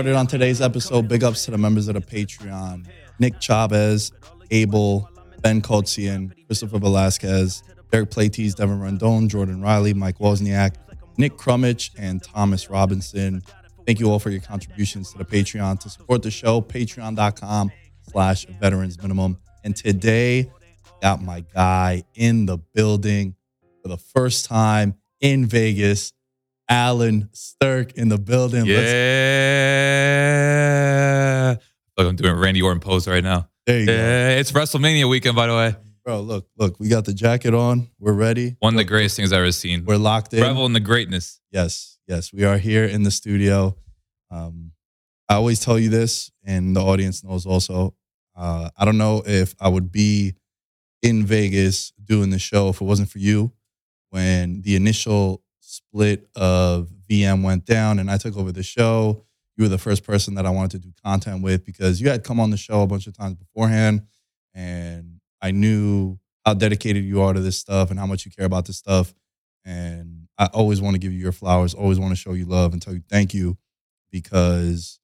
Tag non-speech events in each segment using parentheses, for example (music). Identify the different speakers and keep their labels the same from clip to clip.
Speaker 1: Started on today's episode, big ups to the members of the Patreon Nick Chavez, Abel, Ben Kotzian, Christopher Velasquez, Derek Platees, Devin Rondon, Jordan Riley, Mike Wozniak, Nick Crummich, and Thomas Robinson. Thank you all for your contributions to the Patreon. To support the show, patreon.com slash veterans minimum. And today, got my guy in the building for the first time in Vegas. Allen Strk in the building.
Speaker 2: Yeah. Look, I'm doing Randy Orton pose right now.
Speaker 1: There you go.
Speaker 2: It's WrestleMania weekend, by the way.
Speaker 1: Bro, look, look, we got the jacket on. We're ready.
Speaker 2: One of the greatest things I've ever seen.
Speaker 1: We're locked in.
Speaker 2: Revel in the greatness.
Speaker 1: Yes, yes, we are here in the studio. Um, I always tell you this, and the audience knows also. Uh, I don't know if I would be in Vegas doing the show if it wasn't for you. When the initial split of VM went down and I took over the show, you were the first person that I wanted to do content with because you had come on the show a bunch of times beforehand, and I knew how dedicated you are to this stuff and how much you care about this stuff. And I always want to give you your flowers, always want to show you love and tell you thank you because,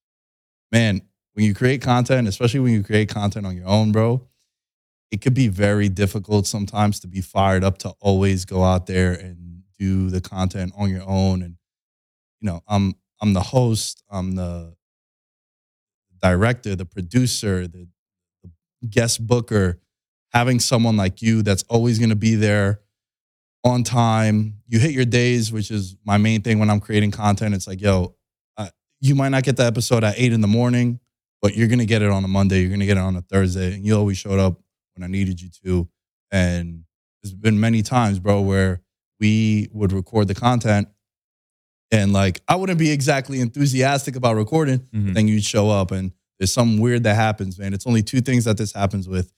Speaker 1: man, when you create content, especially when you create content on your own, bro, it could be very difficult sometimes to be fired up to always go out there and do the content on your own. And, you know, I'm I'm the host, I'm the director, the producer, the, the guest booker, having someone like you that's always going to be there on time. You hit your days, which is my main thing when I'm creating content. It's like, yo, uh, you might not get the episode at eight in the morning, but you're going to get it on a Monday. You're going to get it on a Thursday. And you always showed up when I needed you to. And there's been many times, bro, where we would record the content and like I wouldn't be exactly enthusiastic about recording,
Speaker 2: Mhm.
Speaker 1: then you'd show up and there's something weird that happens, man. It's only two things that this happens with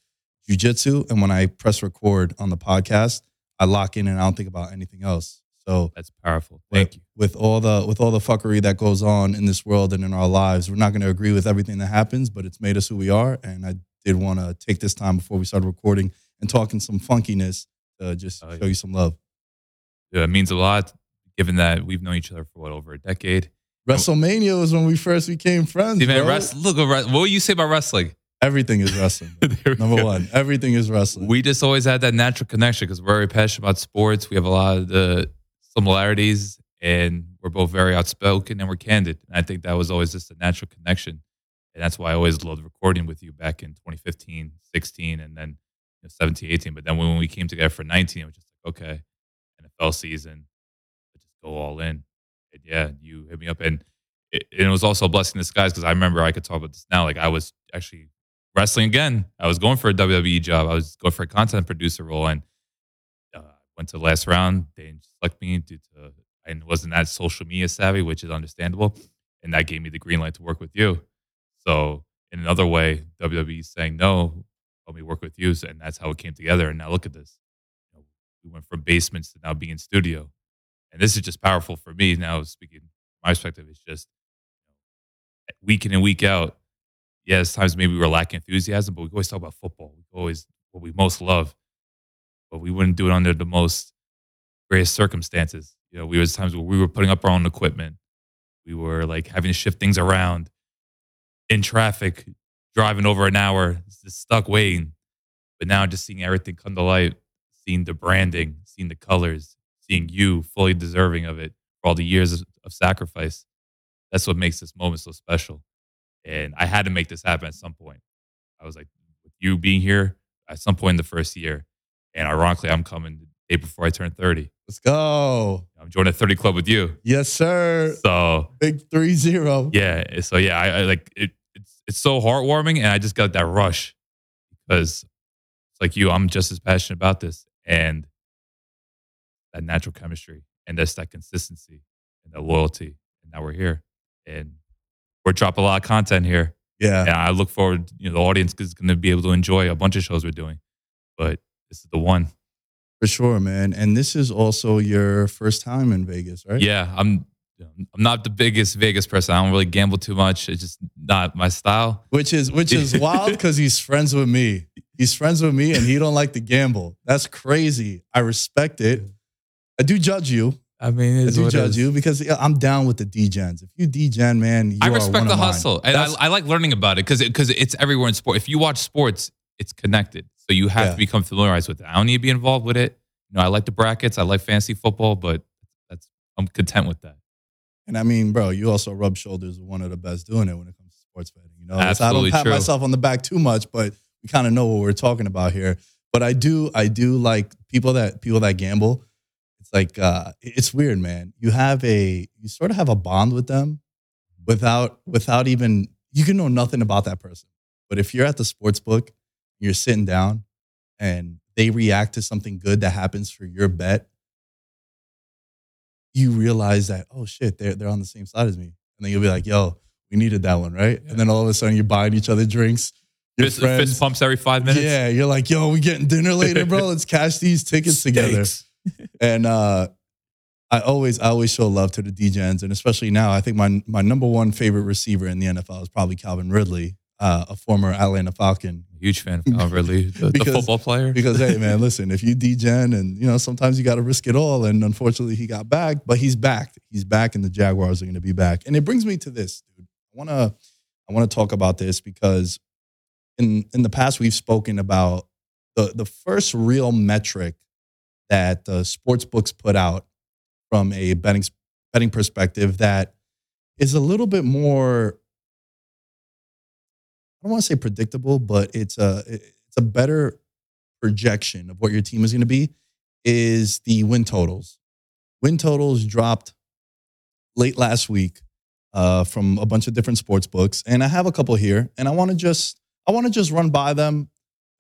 Speaker 1: jujitsu and when I press record on the podcast, I lock in and I don't think about anything else. So
Speaker 2: That's powerful. Thank
Speaker 1: with,
Speaker 2: you.
Speaker 1: with all the with all the fuckery that goes on in this world and in our lives, we're not going to agree with everything that happens, but it's made us who we are. And I did want to take this time before we started recording and talking some funkiness to just
Speaker 2: Oh, yeah.
Speaker 1: show you some love.
Speaker 2: Uh, it means a lot, given that we've known each other for what over a decade.
Speaker 1: WrestleMania was when we first became friends.
Speaker 2: See, man, rest, look, uh, what would you say about wrestling?
Speaker 1: Everything is wrestling. (laughs) bro.
Speaker 2: There we
Speaker 1: Number
Speaker 2: go.
Speaker 1: one, everything is wrestling.
Speaker 2: We just always had that natural connection because we're very passionate about sports. We have a lot of the similarities, and we're both very outspoken and we're candid. And I think that was always just a natural connection, and that's why I always loved recording with you back in 2015, 16, and then you know, 17, 18. But then when we came together for 19, it was just like, okay, NFL season, let's just go all in. And yeah, you hit me up, and it, and it was also a blessing in disguise because I remember I could talk about this now. Like I was actually wrestling again. I was going for a WWE job. I was going for a content producer role, and uh, went to the last round. They didn't me due to I wasn't that social media savvy, which is understandable, and that gave me the green light to work with you. So in another way, WWE saying no let me work with you. And that's how it came together. And now look at this. We went from basements to now being in studio. And this is just powerful for me now, speaking my perspective, it's just week in and week out. Yeah, Yes, times maybe we are lacking enthusiasm, but we always talk about football. We always what we most love, but we wouldn't do it under the most greatest circumstances. You know, we was times where we were putting up our own equipment. We were like having to shift things around in traffic, driving over an hour, just stuck waiting. But now just seeing everything come to light, seeing the branding, seeing the colors, seeing you fully deserving of it for all the years of, of sacrifice. That's what makes this moment so special. And I had to make this happen at some point. I was like, with you being here at some point in the first year. And ironically, I'm coming the day before I turn 30.
Speaker 1: Let's go.
Speaker 2: I'm joining a 30 club with you.
Speaker 1: Yes, sir.
Speaker 2: So
Speaker 1: Big three zero.
Speaker 2: yeah, so yeah, I, I like it. It's it's so heartwarming, and I just got that rush because it's like you. I'm just as passionate about this, and that natural chemistry, and that's that consistency and that loyalty, and now we're here, and we're dropping a lot of content here,
Speaker 1: Yeah.
Speaker 2: and I look forward. You know, the audience is going to be able to enjoy a bunch of shows we're doing, but this is the one.
Speaker 1: For sure, man. And this is also your first time in Vegas, right?
Speaker 2: Yeah, I'm. I'm not the biggest Vegas person. I don't really gamble too much. It's just not my style.
Speaker 1: Which is which is (laughs) wild because he's friends with me. He's friends with me and he don't like to gamble. That's crazy. I respect it. I do judge you.
Speaker 2: I mean,
Speaker 1: I do judge you because yeah, I'm down with the DGens. If you DGen, man, you
Speaker 2: I
Speaker 1: are
Speaker 2: respect
Speaker 1: one
Speaker 2: the
Speaker 1: of mine.
Speaker 2: hustle, and I, I like learning about it because because it's everywhere in sport. If you watch sports, it's connected, so you have
Speaker 1: Yeah.
Speaker 2: to become familiarized with it. I don't need to be involved with it. You know, I like the brackets. I like fantasy football, but that's I'm content with that.
Speaker 1: And I mean, bro, you also rub shoulders with one of the best doing it when it comes to sports betting. You know, It's- I don't pat
Speaker 2: true.
Speaker 1: myself on the back too much, but we kind of know what we're talking about here. But I do, I do like people that people that gamble. It's like uh, it's weird, man. You have a, you sort of have a bond with them without without even you can know nothing about that person. But if you're at the sports book, you're sitting down, and they react to something good that happens for your bet, you realize that oh shit, they're they're on the same side as me, and then you'll be like, yo, we needed that one, right? And then all of a sudden you're buying each other drinks.
Speaker 2: Fist, fist pumps every five minutes.
Speaker 1: yeah, you're like, yo, we getting dinner later, bro. (laughs) Let's cash these tickets together. And uh, I always, I always show love to the DJs, and especially now, I think my my number one favorite receiver in the NFL is probably Calvin Ridley, uh, a former Atlanta Falcon.
Speaker 2: Huge fan of Calvin Ridley, the, the (laughs) football player.
Speaker 1: Because hey, man, (laughs) listen, if you DGen and you know sometimes you got to risk it all, and unfortunately he got back, but he's back. He's back, and the Jaguars are going to be back. And it brings me to this, dude. I wanna, I wanna talk about this because in in the past we've spoken about the the first real metric that the sports books put out from a betting betting perspective that is a little bit more I don't want to say predictable, but it's a it's a better projection of what your team is going to be is the win totals. Win totals dropped late last week uh, from a bunch of different sports books, and I have a couple here, and I want to just I want to just run by them.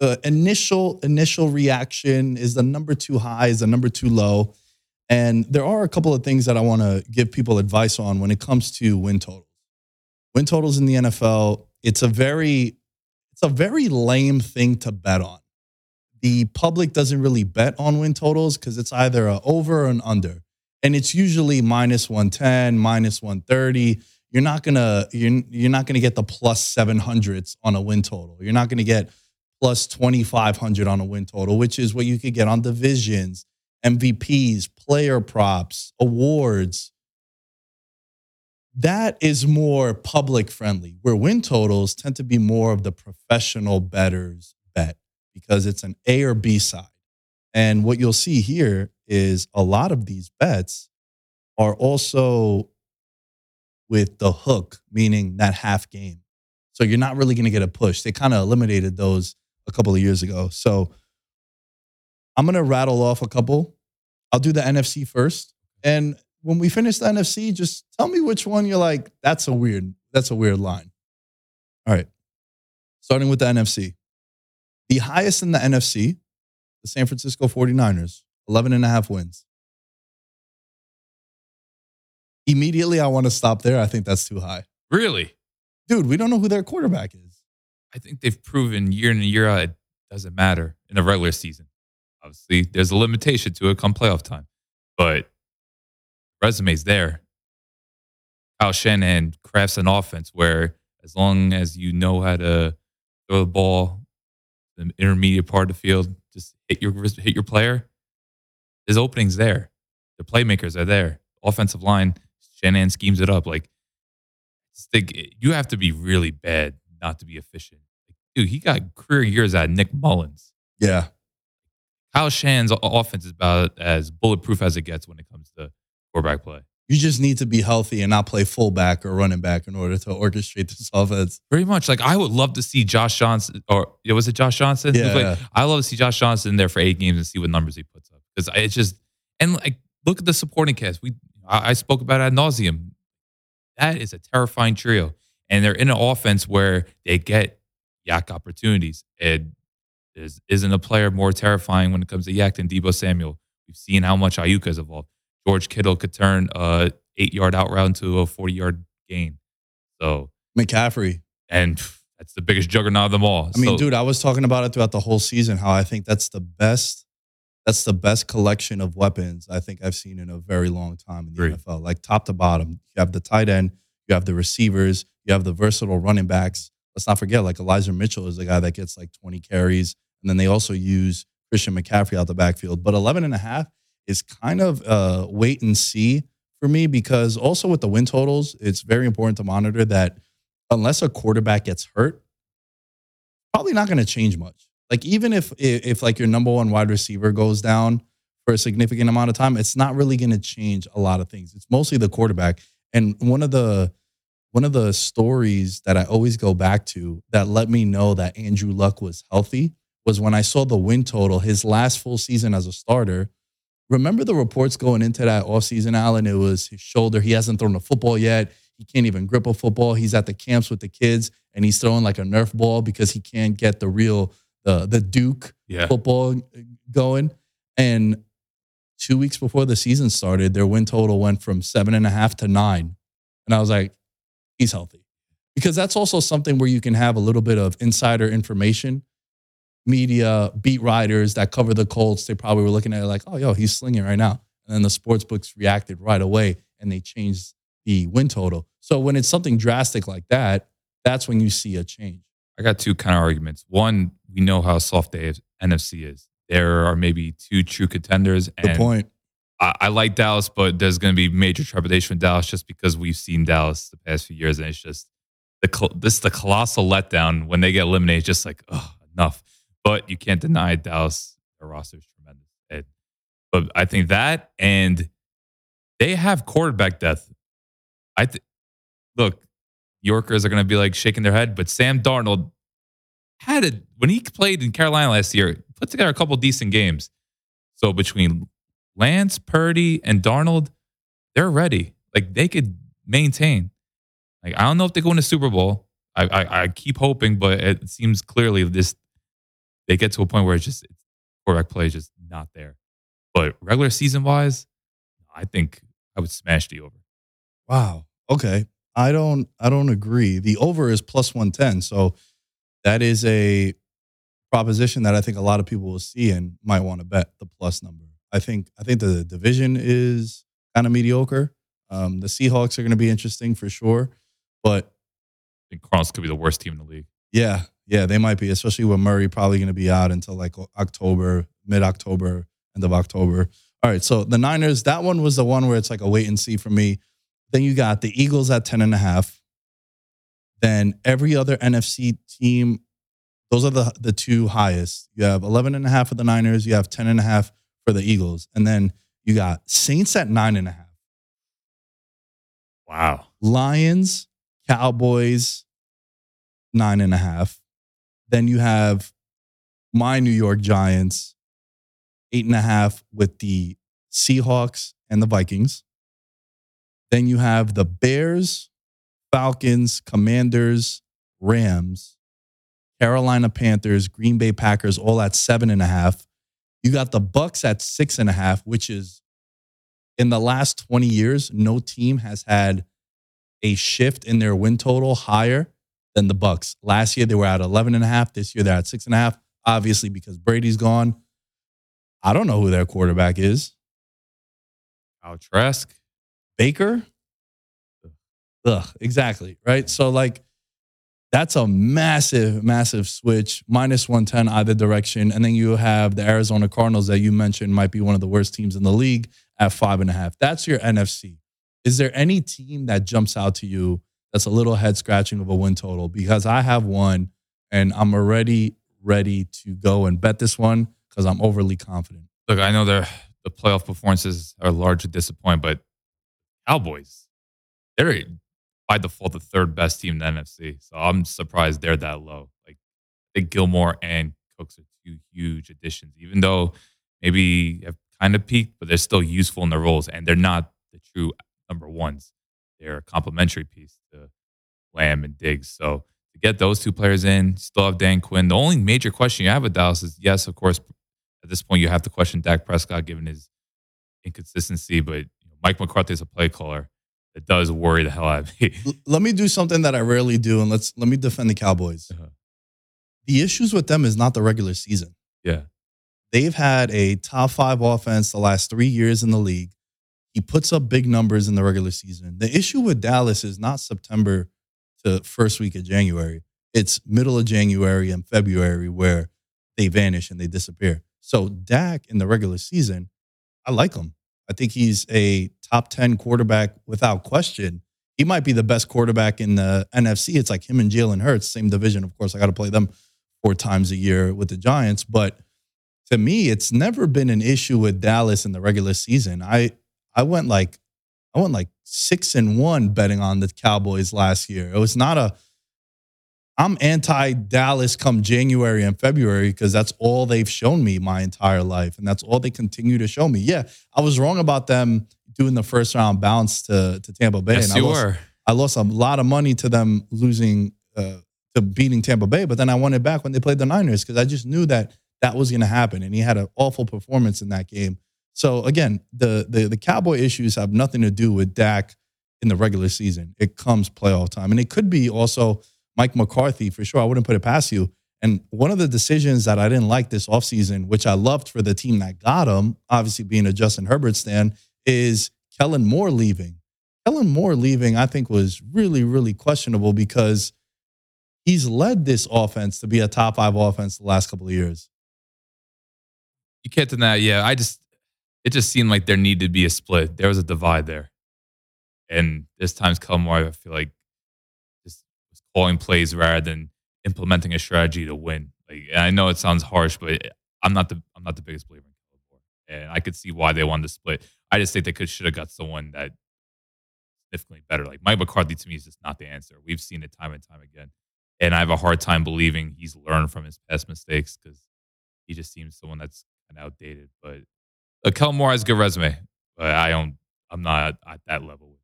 Speaker 1: The initial initial reaction is the number too high, is the number too low, and there are a couple of things that I want to give people advice on when it comes to win totals. Win totals in the NFL, it's a very it's a very lame thing to bet on. The public doesn't really bet on win totals because it's either a over or an under. And it's usually minus 110, minus 130. You're not gonna you're, you're not gonna get the plus 700s on a win total. You're not gonna get plus 2500 on a win total, which is what you could get on divisions, MVPs, player props, awards that is more public friendly, where win totals tend to be more of the professional betters bet because it's an A or B side. And what you'll see here is a lot of these bets are also with the hook, meaning that half game. So you're not really going to get a push. They kind of eliminated those a couple of years ago. So I'm going to rattle off a couple. I'll do the NFC first. And when we finish the NFC, just tell me which one you're like, that's a weird, that's a weird line. All right. Starting with the NFC. The highest in the NFC, the San Francisco 49ers, 11 and a half wins. Immediately, I want to stop there. I think that's too high.
Speaker 2: Really,
Speaker 1: Dude, we don't know who their quarterback is.
Speaker 2: I think they've proven year in and year out it doesn't matter in a regular season. Obviously, there's a limitation to it come playoff time, but resume's there. Kyle Shanahan crafts an offense where, as long as you know how to throw the ball, the intermediate part of the field, just hit your hit your player. His openings there. The playmakers are there. Offensive line, Shanahan schemes it up. Like, think you have to be really bad not to be efficient. Like, dude, he got career years out of Nick Mullens.
Speaker 1: Yeah.
Speaker 2: Kyle Shanahan's offense is about as bulletproof as it gets when it comes to quarterback play.
Speaker 1: You just need to be healthy and not play fullback or running back in order to orchestrate this (laughs) offense.
Speaker 2: Pretty much. Like I would love to see Josh Johnson or was it Josh Johnson?
Speaker 1: Yeah.
Speaker 2: Like, I love to see Josh Johnson there for eight games and see what numbers he puts up. Because it's just and like look at the supporting cast. We I, I spoke about ad nauseum. That is a terrifying trio. And they're in an offense where they get YAC opportunities. And there isn't a player more terrifying when it comes to YAC than Deebo Samuel. We've seen how much Aiyuk has evolved. George Kittle could turn a eight yard out route into a 40 yard gain. So
Speaker 1: McCaffrey.
Speaker 2: And that's the biggest juggernaut of them all.
Speaker 1: I mean,
Speaker 2: So-
Speaker 1: dude, I was talking about it throughout the whole season, how I think that's the best, that's the best collection of weapons I think I've seen in a very long time in the
Speaker 2: Agreed.
Speaker 1: NFL. Like top to bottom. You have the tight end, you have the receivers, you have the versatile running backs. Let's not forget, like Elijah Mitchell is the guy that gets like 20 carries. And then they also use Christian McCaffrey out the backfield. But 11 and a half is kind of uh, wait and see for me because also with the win totals, it's very important to monitor that unless a quarterback gets hurt, probably not going to change much. Like even if, if like your number one wide receiver goes down for a significant amount of time, it's not really going to change a lot of things. It's mostly the quarterback. And one of the one of the stories that I always go back to that let me know that Andrew Luck was healthy was when I saw the win total, his last full season as a starter. Remember the reports going into that offseason, Allen? It was his shoulder. He hasn't thrown a football yet. He can't even grip a football. He's at the camps with the kids and he's throwing like a Nerf ball because he can't get the real the the Duke
Speaker 2: yeah.
Speaker 1: football going. And two weeks before the season started, their win total went from seven and a half to nine. And I was like, he's healthy. Because that's also something where you can have a little bit of insider information. Media, beat writers that cover the Colts, they probably were looking at it like, oh, yo, he's slinging right now. And then the sports books reacted right away and they changed the win total. So when it's something drastic like that, that's when you see a change.
Speaker 2: I got two kind of arguments. One, we know how soft the NFC is. There are maybe two true contenders.
Speaker 1: Good
Speaker 2: and
Speaker 1: point.
Speaker 2: I, I like Dallas, but there's going to be major trepidation with Dallas just because we've seen Dallas the past few years, and it's just the this is the colossal letdown when they get eliminated. Just like oh, enough. But you can't deny Dallas. Their roster is tremendous. And, but I think that and they have quarterback depth. I th- look, Yorkers are going to be like shaking their head, but Sam Darnold had it when he played in Carolina last year. Put together a couple decent games. So between Lance, Purdy, and Darnold, they're ready. Like they could maintain. Like I don't know if they go in a Super Bowl. I, I I keep hoping, but it seems clearly this they get to a point where it's just quarterback play is just not there. But regular season wise, I think I would smash the over.
Speaker 1: Wow. Okay. I don't I don't agree. The over is plus 110. So that is a proposition that I think a lot of people will see and might want to bet the plus number. I think I think the division is kind of mediocre. Um, the Seahawks are going to be interesting for sure, but
Speaker 2: I think Cardinals could be the worst team in the league.
Speaker 1: yeah, yeah, they might be, especially with Murray probably going to be out until like October, mid October, end of October. All right, so the Niners, that one was the one where it's like a wait and see for me. Then you got the Eagles at 10 and a half. Then every other NFC team, those are the, the two highest. You have 11 and a half for the Niners, you have 10 and a half for the Eagles. And then you got Saints at nine and a half.
Speaker 2: Wow.
Speaker 1: Lions, Cowboys, nine and a half. Then you have my New York Giants, eight and a half with the Seahawks and the Vikings. Then you have the Bears, Falcons, Commanders, Rams, Carolina Panthers, Green Bay Packers, all at seven and a half. You got the Bucs at six and a half, which is in the last 20 years, no team has had a shift in their win total higher than the Bucs. Last year they were at 11 and a half. This year they're at six and a half. obviously because Brady's gone. I don't know who their quarterback is.
Speaker 2: Kyle Trask.
Speaker 1: Baker? Ugh, exactly. Right. So, like, that's a massive, massive switch, minus 110 either direction. And then you have the Arizona Cardinals that you mentioned might be one of the worst teams in the league at five and a half. That's your NFC. Is there any team that jumps out to you that's a little head scratching of a win total? Because I have one and I'm already ready to go and bet this one because I'm overly confident.
Speaker 2: Look, I know the the playoff performances are largely disappointing, but Cowboys, they're by default the third best team in the NFC. So I'm surprised they're that low. Like I think Gilmore and Cooks are two huge additions, even though maybe have kind of peaked, but they're still useful in their roles, and they're not the true number ones. They're a complementary piece to Lamb and Diggs. So to get those two players in, still have Dan Quinn. The only major question you have with Dallas is yes, of course, at this point you have to question Dak Prescott given his inconsistency, but Mike McCarthy is a play caller that does worry the hell out of me. (laughs)
Speaker 1: Let me do something that I rarely do, and let's let me defend the Cowboys.
Speaker 2: Uh-huh.
Speaker 1: The issues with them is not the regular season.
Speaker 2: yeah.
Speaker 1: They've had a top five offense the last three years in the league. He puts up big numbers in the regular season. The issue with Dallas is not September to first week of January. It's middle of January and February where they vanish and they disappear. So Dak in the regular season, I like him. I think he's a top 10 quarterback without question. He might be the best quarterback in the NFC. It's like him and Jalen Hurts, same division. Of course, I got to play them four times a year with the Giants. But to me, it's never been an issue with Dallas in the regular season. I I went like I went like six and one betting on the Cowboys last year. It was not a I'm anti Dallas come January and February because that's all they've shown me my entire life. And that's all they continue to show me. Yeah, I was wrong about them doing the first round bounce to, to Tampa Bay.
Speaker 2: Yes,
Speaker 1: and I
Speaker 2: you
Speaker 1: lost,
Speaker 2: were.
Speaker 1: I lost a lot of money to them losing uh, to beating Tampa Bay, but then I won it back when they played the Niners because I just knew that that was going to happen, and he had an awful performance in that game. So again, the, the the Cowboy issues have nothing to do with Dak in the regular season. It comes playoff time, and it could be also Mike McCarthy for sure. I wouldn't put it past you. And one of the decisions that I didn't like this offseason, which I loved for the team that got him, obviously being a Justin Herbert stand, is Kellen Moore leaving. Kellen Moore leaving, I think, was really, really questionable because he's led this offense to be a top five offense the last couple of years.
Speaker 2: You can't deny. Yeah, I just it just seemed like there needed to be a split. There was a divide there, and this time's come where I feel like calling plays rather than implementing a strategy to win. Like, I know it sounds harsh, but I'm not the I'm not the biggest believer in and I could see why they wanted to split. I just think they could should have got someone that significantly better. Like Mike McCarthy to me is just not the answer. We've seen it time and time again, and I have a hard time believing he's learned from his past mistakes because he just seems someone that's kind of outdated. But uh, Kellen Moore has a good resume, but I don't. I'm not at that level.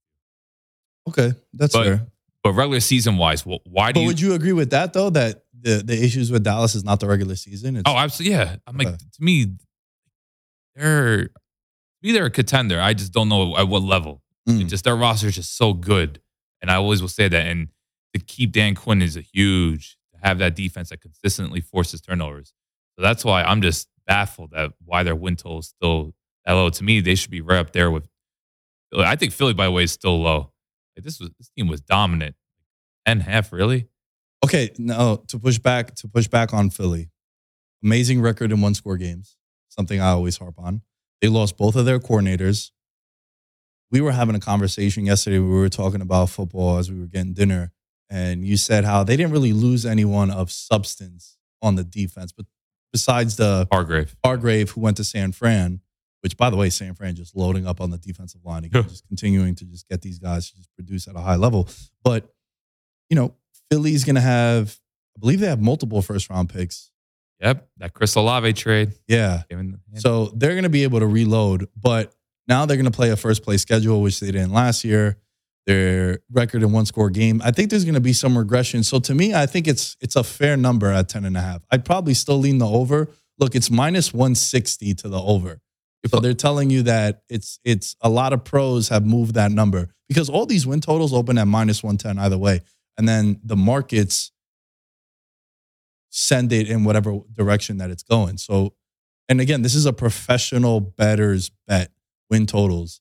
Speaker 1: Okay, that's
Speaker 2: But-
Speaker 1: fair.
Speaker 2: But regular season wise, why do
Speaker 1: But
Speaker 2: you?
Speaker 1: would you agree with that though? That the the issues with Dallas is not the regular season. It's,
Speaker 2: oh, absolutely. Yeah, I'm like to me, they're to me they're a contender. I just don't know at what level.
Speaker 1: Mm.
Speaker 2: It just their roster is just so good, and I always will say that. And to keep Dan Quinn is a huge to have that defense that consistently forces turnovers. So that's why I'm just baffled at why their win total is still that low. To me, they should be right up there with. I think Philly, by the way, is still low. Like this was this team was dominant, and half really.
Speaker 1: Okay, no, oh, to push back to push back on Philly. Amazing record in one score games. Something I always harp on. They lost both of their coordinators. We were having a conversation yesterday. We were talking about football as we were getting dinner, and you said how they didn't really lose anyone of substance on the defense, but besides the
Speaker 2: Hargrave.
Speaker 1: Hargrave, who went to San Fran, which by the way, San Fran just loading up on the defensive line again,
Speaker 2: Yeah.
Speaker 1: just continuing to just get these guys to just produce at a high level. But you know, Philly's gonna have, I believe they have multiple first round picks.
Speaker 2: Yep, that Chris Olave trade.
Speaker 1: Yeah. So they're gonna be able to reload, but now they're gonna play a first place schedule, which they didn't last year. Their record in one score game. I think there's gonna be some regression. So to me, I think it's it's a fair number at 10 and a half. I'd probably still lean the over. Look, it's minus 160 to the over. So they're telling you that it's it's a lot of pros have moved that number because all these win totals open at minus 110 either way. And then the markets send it in whatever direction that it's going. So, and again, this is a professional betters bet win totals.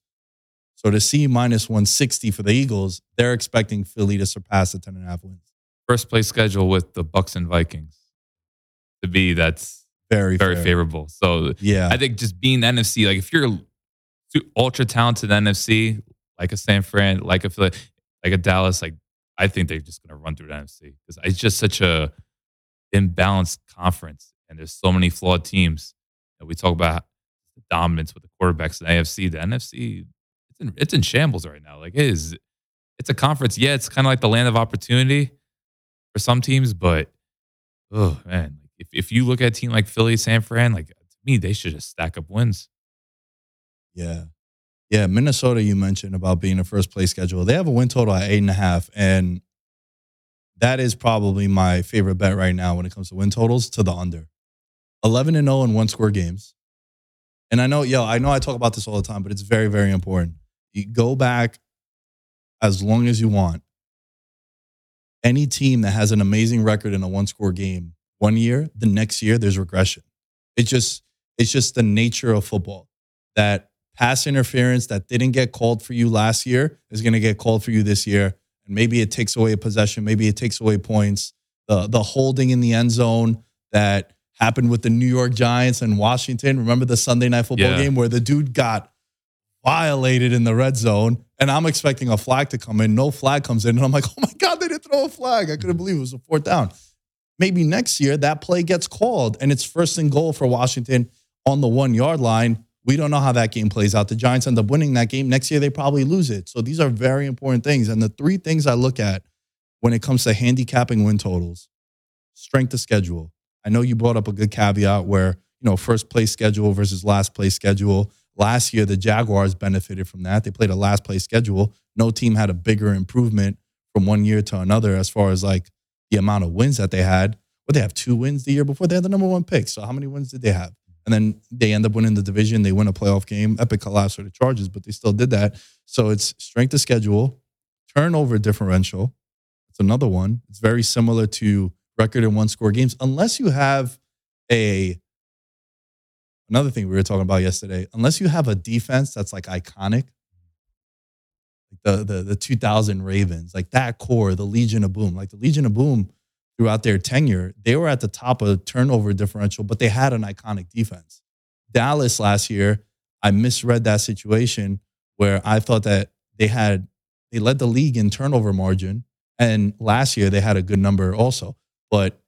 Speaker 1: So to see minus 160 for the Eagles, they're expecting Philly to surpass the 10 and a half wins.
Speaker 2: First place schedule with the Bucs and Vikings. To be that's
Speaker 1: Very,
Speaker 2: very
Speaker 1: fair.
Speaker 2: favorable. So
Speaker 1: Yeah.
Speaker 2: I think just being the NFC, like if you're ultra talented NFC, like a San Fran, like a Philly, like a Dallas, like I think they're just gonna run through the NFC because it's just such a imbalanced conference, and there's so many flawed teams. And we talk about the dominance with the quarterbacks in the AFC. The NFC, it's in, it's in shambles right now. Like it is, it's a conference. Yeah, it's kind of like the land of opportunity for some teams, but oh man, if if you look at a team like Philly, San Fran, like to me, they should just stack up wins.
Speaker 1: Yeah. Yeah. Minnesota, you mentioned about being a first place schedule. They have a win total at eight and a half. And that is probably my favorite bet right now when it comes to win totals to the under. 11 and 0 in one score games. And I know, yo, I know I talk about this all the time, but it's very, very important. You go back as long as you want. Any team that has an amazing record in a one score game one year, the next year there's regression. It's just, it's just the nature of football that pass interference that didn't get called for you last year is going to get called for you this year. And maybe it takes away a possession, maybe it takes away points. The the holding in the end zone that happened with the New York Giants and Washington. Remember the Sunday night football
Speaker 2: Yeah.
Speaker 1: game where the dude got violated in the red zone, and I'm expecting a flag to come in. No flag comes in, and I'm like, oh my god, they didn't throw a flag. I couldn't believe it was a fourth down. Maybe next year that play gets called, and it's first and goal for Washington on the one yard line. We don't know how that game plays out. The Giants end up winning that game. Next year, they probably lose it. So these are very important things. And the three things I look at when it comes to handicapping win totals strength of schedule. I know you brought up a good caveat where, you know, first place schedule versus last place schedule. Last year, the Jaguars benefited from that. They played a last place schedule. No team had a bigger improvement from one year to another as far as like the amount of wins that they had. But they have two wins the year before. They had the number one pick. So how many wins did they have? And then they end up winning the division. They win a playoff game. Epic collapse for the Chargers, but they still did that. So it's strength of schedule, turnover differential. It's another one. It's very similar to record in one score games, unless you have a another thing we were talking about yesterday. Unless you have a defense that's like iconic, the the the 2000 Ravens, like that core, the Legion of Boom, like the Legion of Boom throughout their tenure, they were at the top of turnover differential, but they had an iconic defense. Dallas last year, I misread that situation where I thought that they had they led the league in turnover margin, and last year they had a good number also. But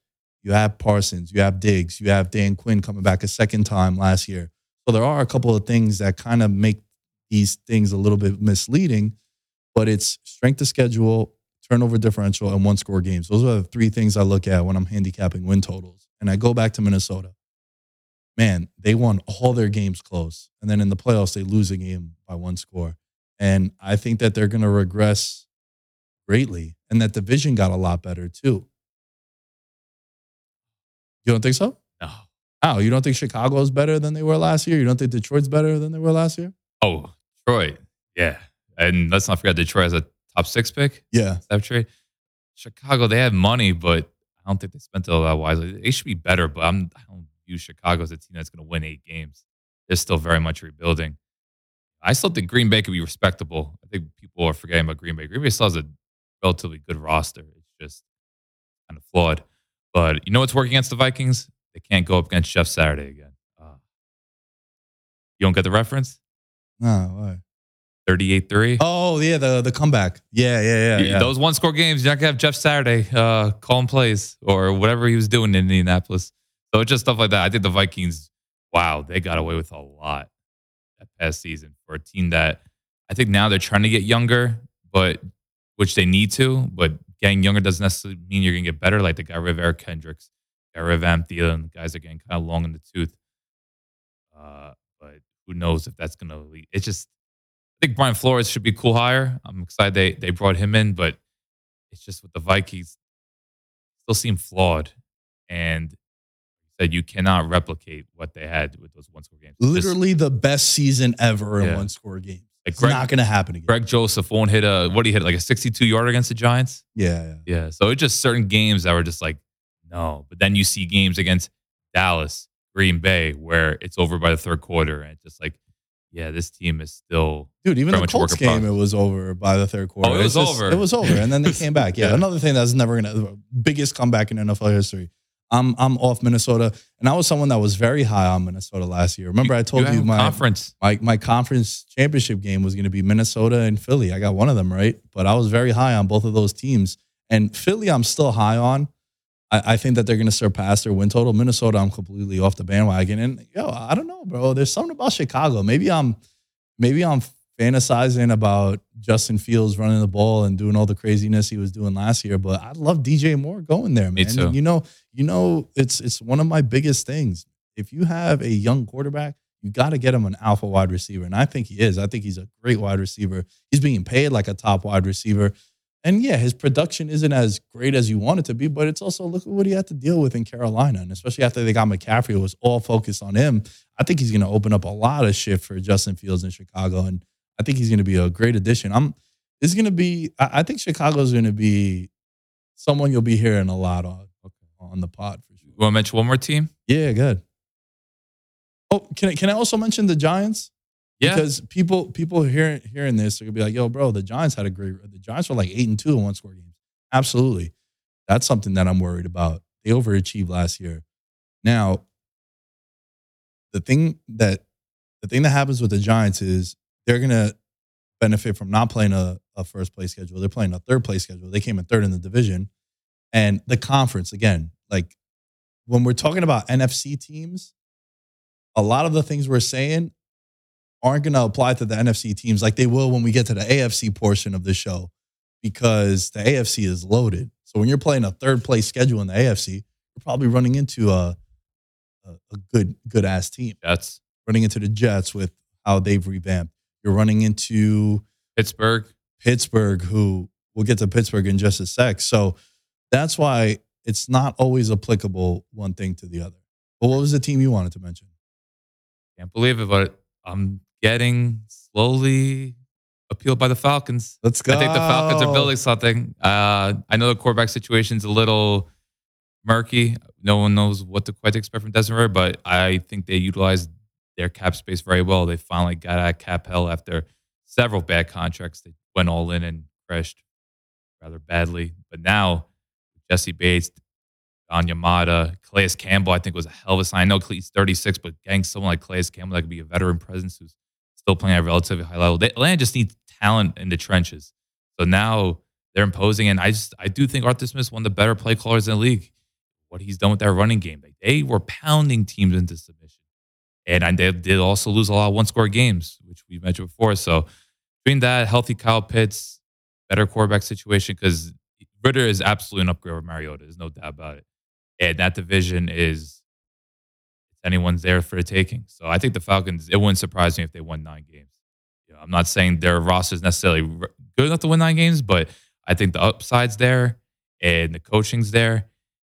Speaker 1: you have Parsons, you have Diggs, you have Dan Quinn coming back a second time last year. So there are a couple of things that kind of make these things a little bit misleading, but it's strength of schedule, turnover differential, and one score games. Those are the three things I look at when I'm handicapping win totals. And I go back to Minnesota. Man, they won all their games close. And then in the playoffs, they lose a game by one score. And I think that they're going to regress greatly. And that division got a lot better too. You don't think so?
Speaker 2: No.
Speaker 1: How? You don't think Chicago is better than they were last year? You don't think Detroit's better than they were last year?
Speaker 2: Oh, Detroit. Yeah. And let's not forget Detroit has a top six pick.
Speaker 1: Yeah.
Speaker 2: That trade. Chicago, they have money, but I don't think they spent it all that wisely. They should be better, but I'm, I don't view Chicago as a team that's going to win eight games. They're still very much rebuilding. I still think Green Bay could be respectable. I think people are forgetting about Green Bay. Green Bay still has a relatively good roster. It's just kind of flawed. But you know what's working against the Vikings? They can't go up against Jeff Saturday again. Uh, you don't get the reference?
Speaker 1: No, why?
Speaker 2: 38 3.
Speaker 1: Oh, yeah, the the comeback. Yeah, yeah, yeah. yeah.
Speaker 2: Those one score games, you're not gonna have Jeff Saturday uh, calling plays or whatever he was doing in Indianapolis. So it's just stuff like that. I think the Vikings, wow, they got away with a lot that past season for a team that I think now they're trying to get younger, but which they need to. But getting younger doesn't necessarily mean you're gonna get better. Like they got rid of Eric Kendricks, got rid of Thielen. Guys are getting kind of long in the tooth. Uh, but who knows if that's gonna lead? It's just I think Brian Flores should be cool hire. I'm excited they they brought him in, but it's just with the Vikings still seem flawed. And said you cannot replicate what they had with those one score games. Just-
Speaker 1: Literally the best season ever in one score games.
Speaker 2: Like
Speaker 1: It's
Speaker 2: Greg-
Speaker 1: not going to happen again.
Speaker 2: Greg Joseph won't hit a what he hit like a 62 yard against the Giants?
Speaker 1: Yeah, yeah.
Speaker 2: Yeah. So it's just certain games that were just like No, but then you see games against Dallas, Green Bay, where it's over by the third quarter, and it's just like, yeah, this team is still
Speaker 1: Dude, even the Colts game, it was over by the third quarter.
Speaker 2: Oh, it was
Speaker 1: It's just-
Speaker 2: over.
Speaker 1: It was over, and then they came back. (laughs) Yeah,
Speaker 2: Yeah.
Speaker 1: another thing that's never gonna biggest comeback in NFL history. I'm I'm off Minnesota, and I was someone that was very high on Minnesota last year. Remember, I told you,
Speaker 2: have
Speaker 1: my
Speaker 2: conference.
Speaker 1: my my conference championship game was going to be Minnesota and Philly. I got one of them right, but I was very high on both of those teams. And Philly, I'm still high on. I, I think that they're going to surpass their win total. Minnesota, I'm completely off the bandwagon. And yo, I don't know, bro. There's something about Chicago. Maybe I'm maybe I'm fantasizing about Justin Fields running the ball and doing all the craziness he was doing last year. But I love DJ Moore going there, man. You know, you know, it's it's one of my biggest things. If you have a young quarterback, you got to get him an alpha wide receiver, and I think he is. I think he's a great wide receiver. He's being paid like a top wide receiver. And yeah, his production isn't as great as you want it to be, but it's also look at what he had to deal with in Carolina. And especially after they got McCaffrey, it was all focused on him. I think he's going to open up a lot of shit for Justin Fields in Chicago. And I think he's going to be a great addition. I'm it's going to be, I, I think Chicago's going to be someone you'll be hearing a lot on, on the pod for sure.
Speaker 2: You want to mention one more team?
Speaker 1: Yeah, good. Oh, can I, can I also mention the Giants?
Speaker 2: Yeah.
Speaker 1: Because people people hearing hearing this are gonna be like, yo, bro, the Giants had a great the Giants were like eight and two in one score games. Absolutely. That's something that I'm worried about. They overachieved last year. Now, the thing that the thing that happens with the Giants is they're gonna benefit from not playing a, a first place schedule. They're playing a third place schedule. They came in third in the division. And the conference, again, like when we're talking about NFC teams, a lot of the things we're saying aren't going to apply to the NFC teams like they will when we get to the AFC portion of the show because the AFC is loaded. So when you're playing a third place schedule in the AFC, you're probably running into a a, a good good ass team.
Speaker 2: Jets
Speaker 1: Running into the Jets with how they've revamped. You're running into
Speaker 2: Pittsburgh.
Speaker 1: Pittsburgh, who we'll get to Pittsburgh in just a sec. So that's why it's not always applicable one thing to the other. But what was the team you wanted to mention?
Speaker 2: Can't believe it, but I'm getting slowly appealed by the Falcons.
Speaker 1: Let's go.
Speaker 2: I think the Falcons are building something. Uh, I know the quarterback situation's a little murky. No one knows what to quite expect from Desmond Ridder, but I think they utilized their cap space very well. They finally got out of cap hell after several bad contracts. They went all in and crashed rather badly. But now, Jessie Bates, Don Yamada, Calais Campbell, I think was a hell of a sign. I know he's 36, but getting someone like Calais Campbell that could be a veteran presence who's still playing at a relatively high level. They, Atlanta just needs talent in the trenches. So now they're imposing, and I just I do think Arthur Smith's one of the better play callers in the league. What he's done with their running game, like they were pounding teams into submission, and they did also lose a lot of one score games, which we mentioned before. So between that, healthy Kyle Pitts, better quarterback situation because Ridder is absolutely an upgrade over Mariota. There's no doubt about it, and that division is anyone's there for the taking. So I think the Falcons. It wouldn't surprise me if they won nine games. You know, I'm not saying their roster is necessarily good enough to win nine games, but I think the upside's there and the coaching's there,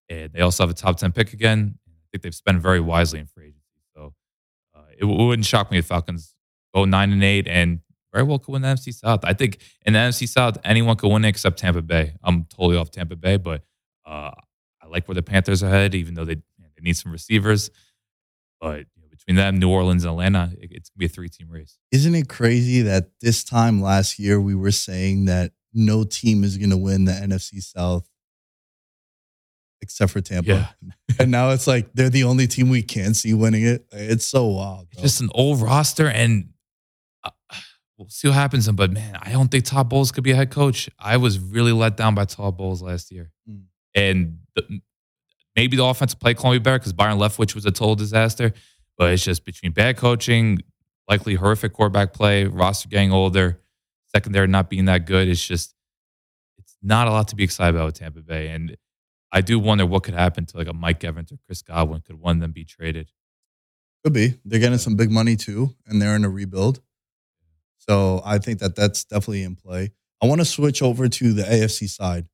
Speaker 2: and they also have a top ten pick again. I think they've spent very wisely in free agency. So uh, it, w- wouldn't shock me if Falcons go nine and eight and very well could win the NFC South. I think in the NFC South, anyone could win it except Tampa Bay. I'm totally off Tampa Bay, but uh, I like where the Panthers are headed, even though they, they need some receivers. But you know, between them, New Orleans, and Atlanta, it- it's gonna be a three-team race.
Speaker 1: Isn't it crazy that this time last year we were saying that no team is going to win the NFC South except for Tampa?
Speaker 2: Yeah. (laughs)
Speaker 1: and now it's like they're the only team we can see winning it. It's so wild.
Speaker 2: It's just an old roster, and uh, we'll see what happens. But man, I don't think Todd Bowles could be a head coach. I was really let down by Todd Bowles last year,
Speaker 1: Mm.
Speaker 2: and the, maybe the offensive play call me better because Byron Leftwich was a total disaster. But it's just between bad coaching, likely horrific quarterback play, roster getting older, secondary not being that good. It's just it's not a lot to be excited about with Tampa Bay, and I do wonder what could happen to like a Mike Evans or Chris Godwin. Could one of them be traded?
Speaker 1: Could be. They're getting some big money too, and they're in a rebuild. So I think that that's definitely in play. I want to switch over to the AFC side.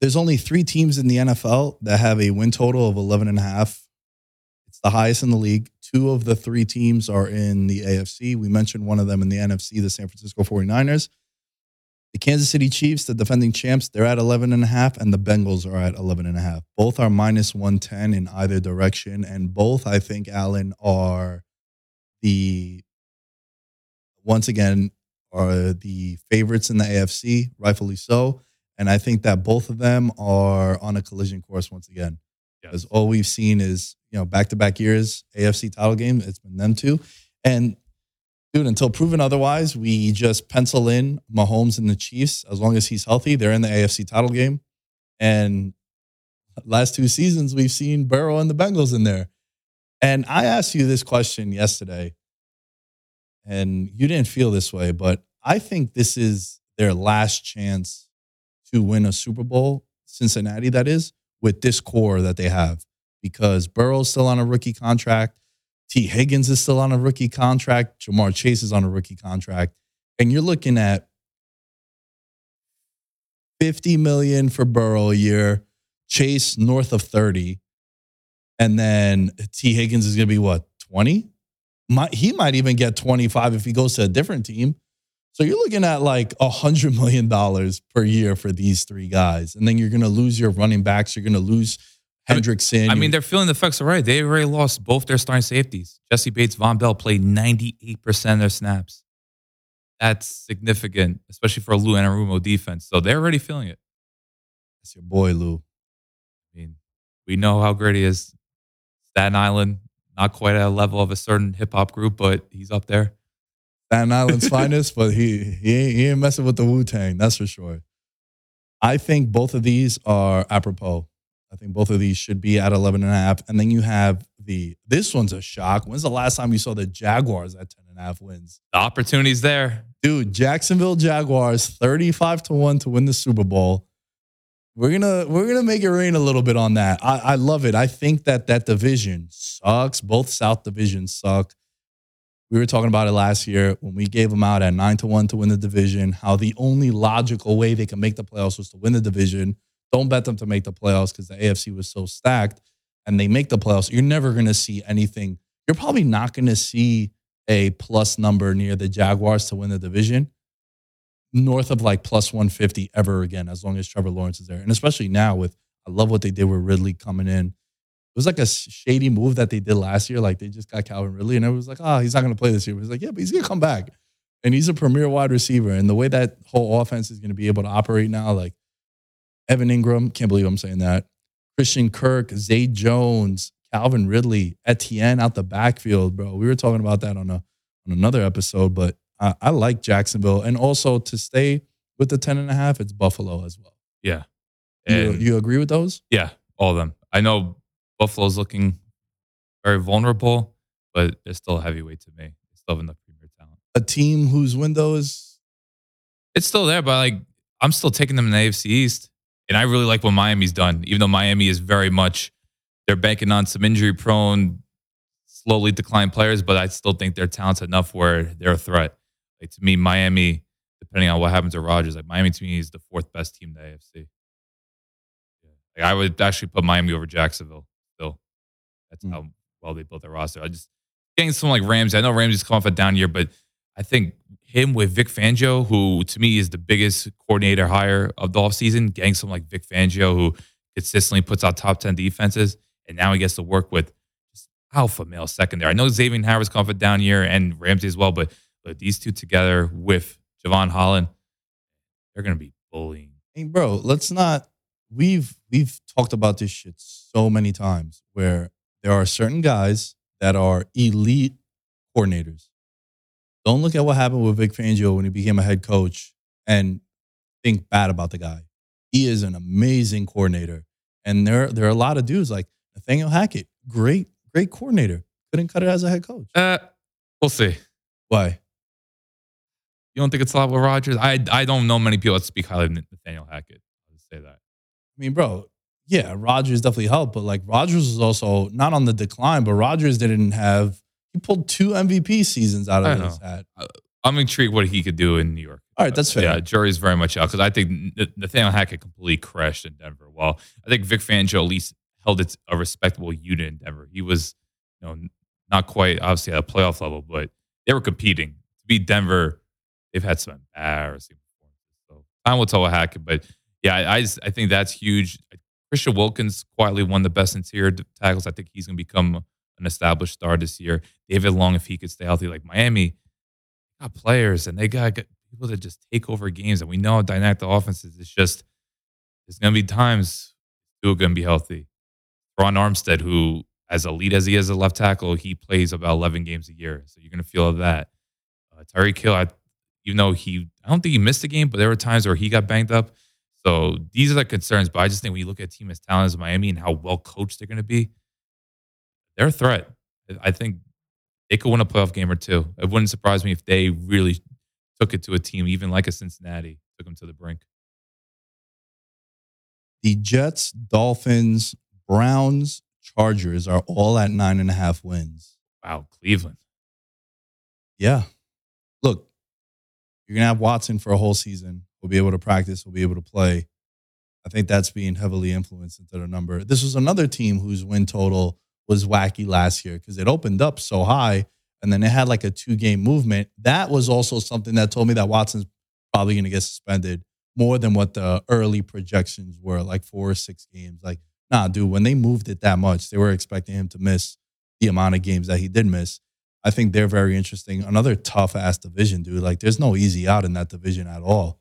Speaker 1: There's only three teams in the NFL that have a win total of 11 and a half. It's the highest in the league. Two of the three teams are in the AFC. We mentioned one of them in the NFC, the San Francisco 49ers. The Kansas City Chiefs, the defending champs, they're at 11 and a half, and the Bengals are at 11 and a half. Both are minus 110 in either direction. And both, I think, Allen, are the, once again, are the favorites in the AFC, rightfully so. And I think that both of them are on a collision course once again. Because all we've seen is, you know, back to back years, AFC title game, it's been them two. And dude, until proven otherwise, we just pencil in Mahomes and the Chiefs. As long as he's healthy, they're in the AFC title game. And last two seasons, we've seen Burrow and the Bengals in there. And I asked you this question yesterday, and you didn't feel this way, but I think this is their last chance to win a Super Bowl, Cincinnati, that is, with this core that they have. Because Burrow's still on a rookie contract. Tee Higgins is still on a rookie contract. Ja'Marr Chase is on a rookie contract. And you're looking at 50 million for Burrow a year, Chase north of 30. And then Tee Higgins is going to be what, 20? Might, he might even get 25 if he goes to a different team. So you're looking at like a hundred million dollars per year for these three guys, and then you're going to lose your running backs. You're going to lose Hendrickson.
Speaker 2: I mean, they're feeling the effects already. They already lost both their starting safeties. Jessie Bates, Vonn Bell played 98% of their snaps. That's significant, especially for a Lou Anarumo defense. So they're already feeling it.
Speaker 1: that's your boy Lou.
Speaker 2: I mean, we know how great he is. Staten Island, not quite at a level of a certain hip hop group, but he's up there.
Speaker 1: Staten Island's (laughs) finest, but he he ain't, he ain't messing with the Wu Tang. That's for sure. I think both of these are apropos. I think both of these should be at 11 and a half. And then you have the, this one's a shock. When's the last time you saw the Jaguars at 10 and a half wins?
Speaker 2: The opportunity's there.
Speaker 1: Dude, Jacksonville Jaguars 35 to 1 to win the Super Bowl. We're gonna we're gonna make it rain a little bit on that. I, I love it. I think that that division sucks. Both South divisions suck. We were talking about it last year when we gave them out at nine to one to win the division. How the only logical way they can make the playoffs was to win the division. Don't bet them to make the playoffs because the AFC was so stacked, and they make the playoffs. You're never gonna see anything. You're probably not gonna see a plus number near the Jaguars to win the division north of like plus 150 ever again, as long as Trevor Lawrence is there. And especially now with, I love what they did with Ridley coming in. It was like a shady move that they did last year. Like they just got Calvin Ridley and everyone was like, oh, he's not going to play this year. But he's like, yeah, but he's going to come back. And he's a premier wide receiver. And the way that whole offense is going to be able to operate now, like Evan Engram, can't believe I'm saying that. Christian Kirk, Zay Jones, Calvin Ridley, Etienne out the backfield, bro. We were talking about that on a on another episode, but I, I like Jacksonville. And also to stay with the 10 and a half, it's Buffalo as well.
Speaker 2: Yeah.
Speaker 1: You, you agree with those?
Speaker 2: yeah, all of them. I know Buffalo's looking very vulnerable, but they're still a heavyweight to me. They still have enough premier talent.
Speaker 1: A team whose window is
Speaker 2: It's still there, but like I'm still taking them in the AFC East. And I really like what Miami's done, even though Miami is very much they're banking on some injury prone, slowly declining players, but I still think their talent's enough where they're a threat. Like to me, Miami, depending on what happens to Rodgers, like Miami to me is the fourth best team in the AFC. Like I would actually put Miami over Jacksonville. That's
Speaker 1: Mm.
Speaker 2: how well they built their roster. I just getting someone like Ramsey. I know Ramsey's come off a down year, but I think him with Vic Fangio, who to me is the biggest coordinator hire of the offseason, getting someone like Vic Fangio who consistently puts out top 10 defenses, and now he gets to work with just alpha male secondary. I know Xavier Howard's come off a down year and Ramsey as well, but but these two together with Jevon Holland, they're gonna be bullying.
Speaker 1: Hey, bro, let's not. We've we've talked about this shit so many times where there are certain guys that are elite coordinators. Don't look at what happened with Vic Fangio when he became a head coach and think bad about the guy. He is an amazing coordinator, and there there are a lot of dudes like Nathaniel Hackett, great great coordinator, couldn't cut it as a head coach.
Speaker 2: Uh, we'll see.
Speaker 1: Why?
Speaker 2: You don't think it's a lot with Rodgers? I I don't know many people that speak highly of Nathaniel Hackett. I'll just say that.
Speaker 1: I mean, bro, yeah, Rodgers definitely helped, but like Rodgers was also not on the decline, but Rodgers didn't have he pulled two MVP seasons out of his hat.
Speaker 2: I'm intrigued what he could do in New York.
Speaker 1: All right, that's fair.
Speaker 2: Yeah, jury's very much out because I think Nathaniel Hackett completely crashed in Denver. Well, I think Vic Fangio at least held it a respectable unit in Denver. He was, you know, not quite obviously at a playoff level, but they were competing to beat Denver. They've had some embarrassing performances. So time will tell what happened. But yeah, I, I, I think that's huge. Christian Wilkins quietly won the best interior tackles. I think he's going to become an established star this year. David Long, if he could stay healthy, like Miami, got players and they got people that just take over games. And we know how dynamic the offense is. It's just there's going to be times who are going to be healthy. Ron Armstead, who as elite as he is a left tackle, he plays about 11 games a year. So you're going to feel that. Uh, Tyreek Hill, I, even though he, I don't think he missed a game, but there were times where he got banged up. So these are the concerns. But I just think when you look at a team as talented as Miami and how well coached they're going to be, they're a threat. I think they could win a playoff game or two. It wouldn't surprise me if they really took it to a team, even like a Cincinnati, took them to the brink.
Speaker 1: The Jets, Dolphins, Browns, Chargers are all at nine and a half wins.
Speaker 2: Wow, Cleveland.
Speaker 1: Yeah. Look, you're going to have Watson for a whole season. We'll be able to practice, we'll be able to play. I think that's being heavily influenced into the number. This was another team whose win total was wacky last year because it opened up so high and then it had like a two game movement. That was also something that told me that Watson's probably going to get suspended more than what the early projections were, like four or six games. Like, nah, dude, when they moved it that much, they were expecting him to miss the amount of games that he did miss. I think they're very interesting. Another tough ass division, dude. Like, there's no easy out in that division at all.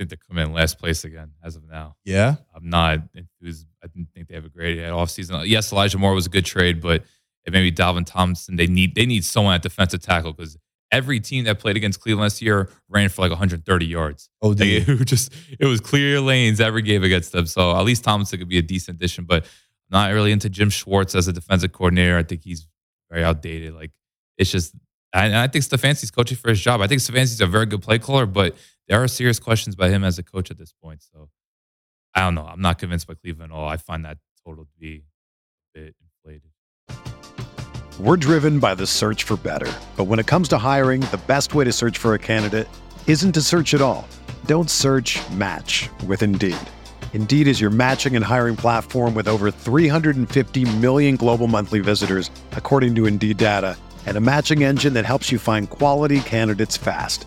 Speaker 2: Think they come in last place again as of now.
Speaker 1: Yeah.
Speaker 2: I'm not enthused. I didn't think they have a great offseason. Yes, Elijah Moore was a good trade, but maybe Dalvin Tomlinson, they need they need someone at defensive tackle because every team that played against Cleveland this year ran for like 130 yards.
Speaker 1: Oh, like, (laughs)
Speaker 2: it just it was clear lanes every game against them. So at least Thompson could be a decent addition, but I'm not really into Jim Schwartz as a defensive coordinator. I think he's very outdated. Like it's just, and I think Stefanski's coaching for his job. I think Stefanski's a very good play caller, but there are serious questions about him as a coach at this point. So I don't know. I'm not convinced by Cleveland at all. I find that total to be a bit inflated.
Speaker 3: We're driven by the search for better. But when it comes to hiring, the best way to search for a candidate isn't to search at all. Don't search match with Indeed. Indeed is your matching and hiring platform with over 350 million global monthly visitors, according to Indeed data, and a matching engine that helps you find quality candidates fast.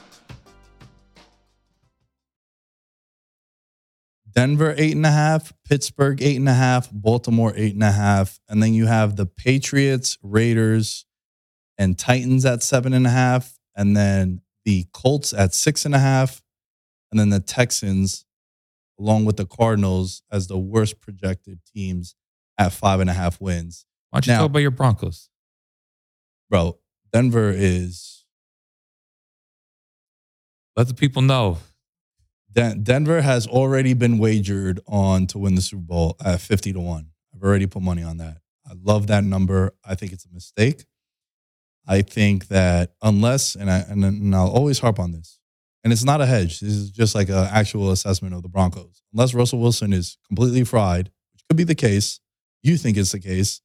Speaker 1: Denver eight and a half, Pittsburgh eight and a half, Baltimore eight and a half, and then you have the Patriots, Raiders, and Titans at seven and a half, and then the Colts at six and a half, and then the Texans, along with the Cardinals, as the worst projected teams at five and a half wins.
Speaker 2: Why don't you now, talk about your Broncos?
Speaker 1: Bro, Denver is.
Speaker 2: Let the people know.
Speaker 1: Den- Denver has already been wagered on to win the Super Bowl at 50 to 1. I've already put money on that. I love that number. I think it's a mistake. I think that unless, and, I, and, and I'll always harp on this, and it's not a hedge. This is just like an actual assessment of the Broncos. Unless Russell Wilson is completely fried, which could be the case, you think it's the case,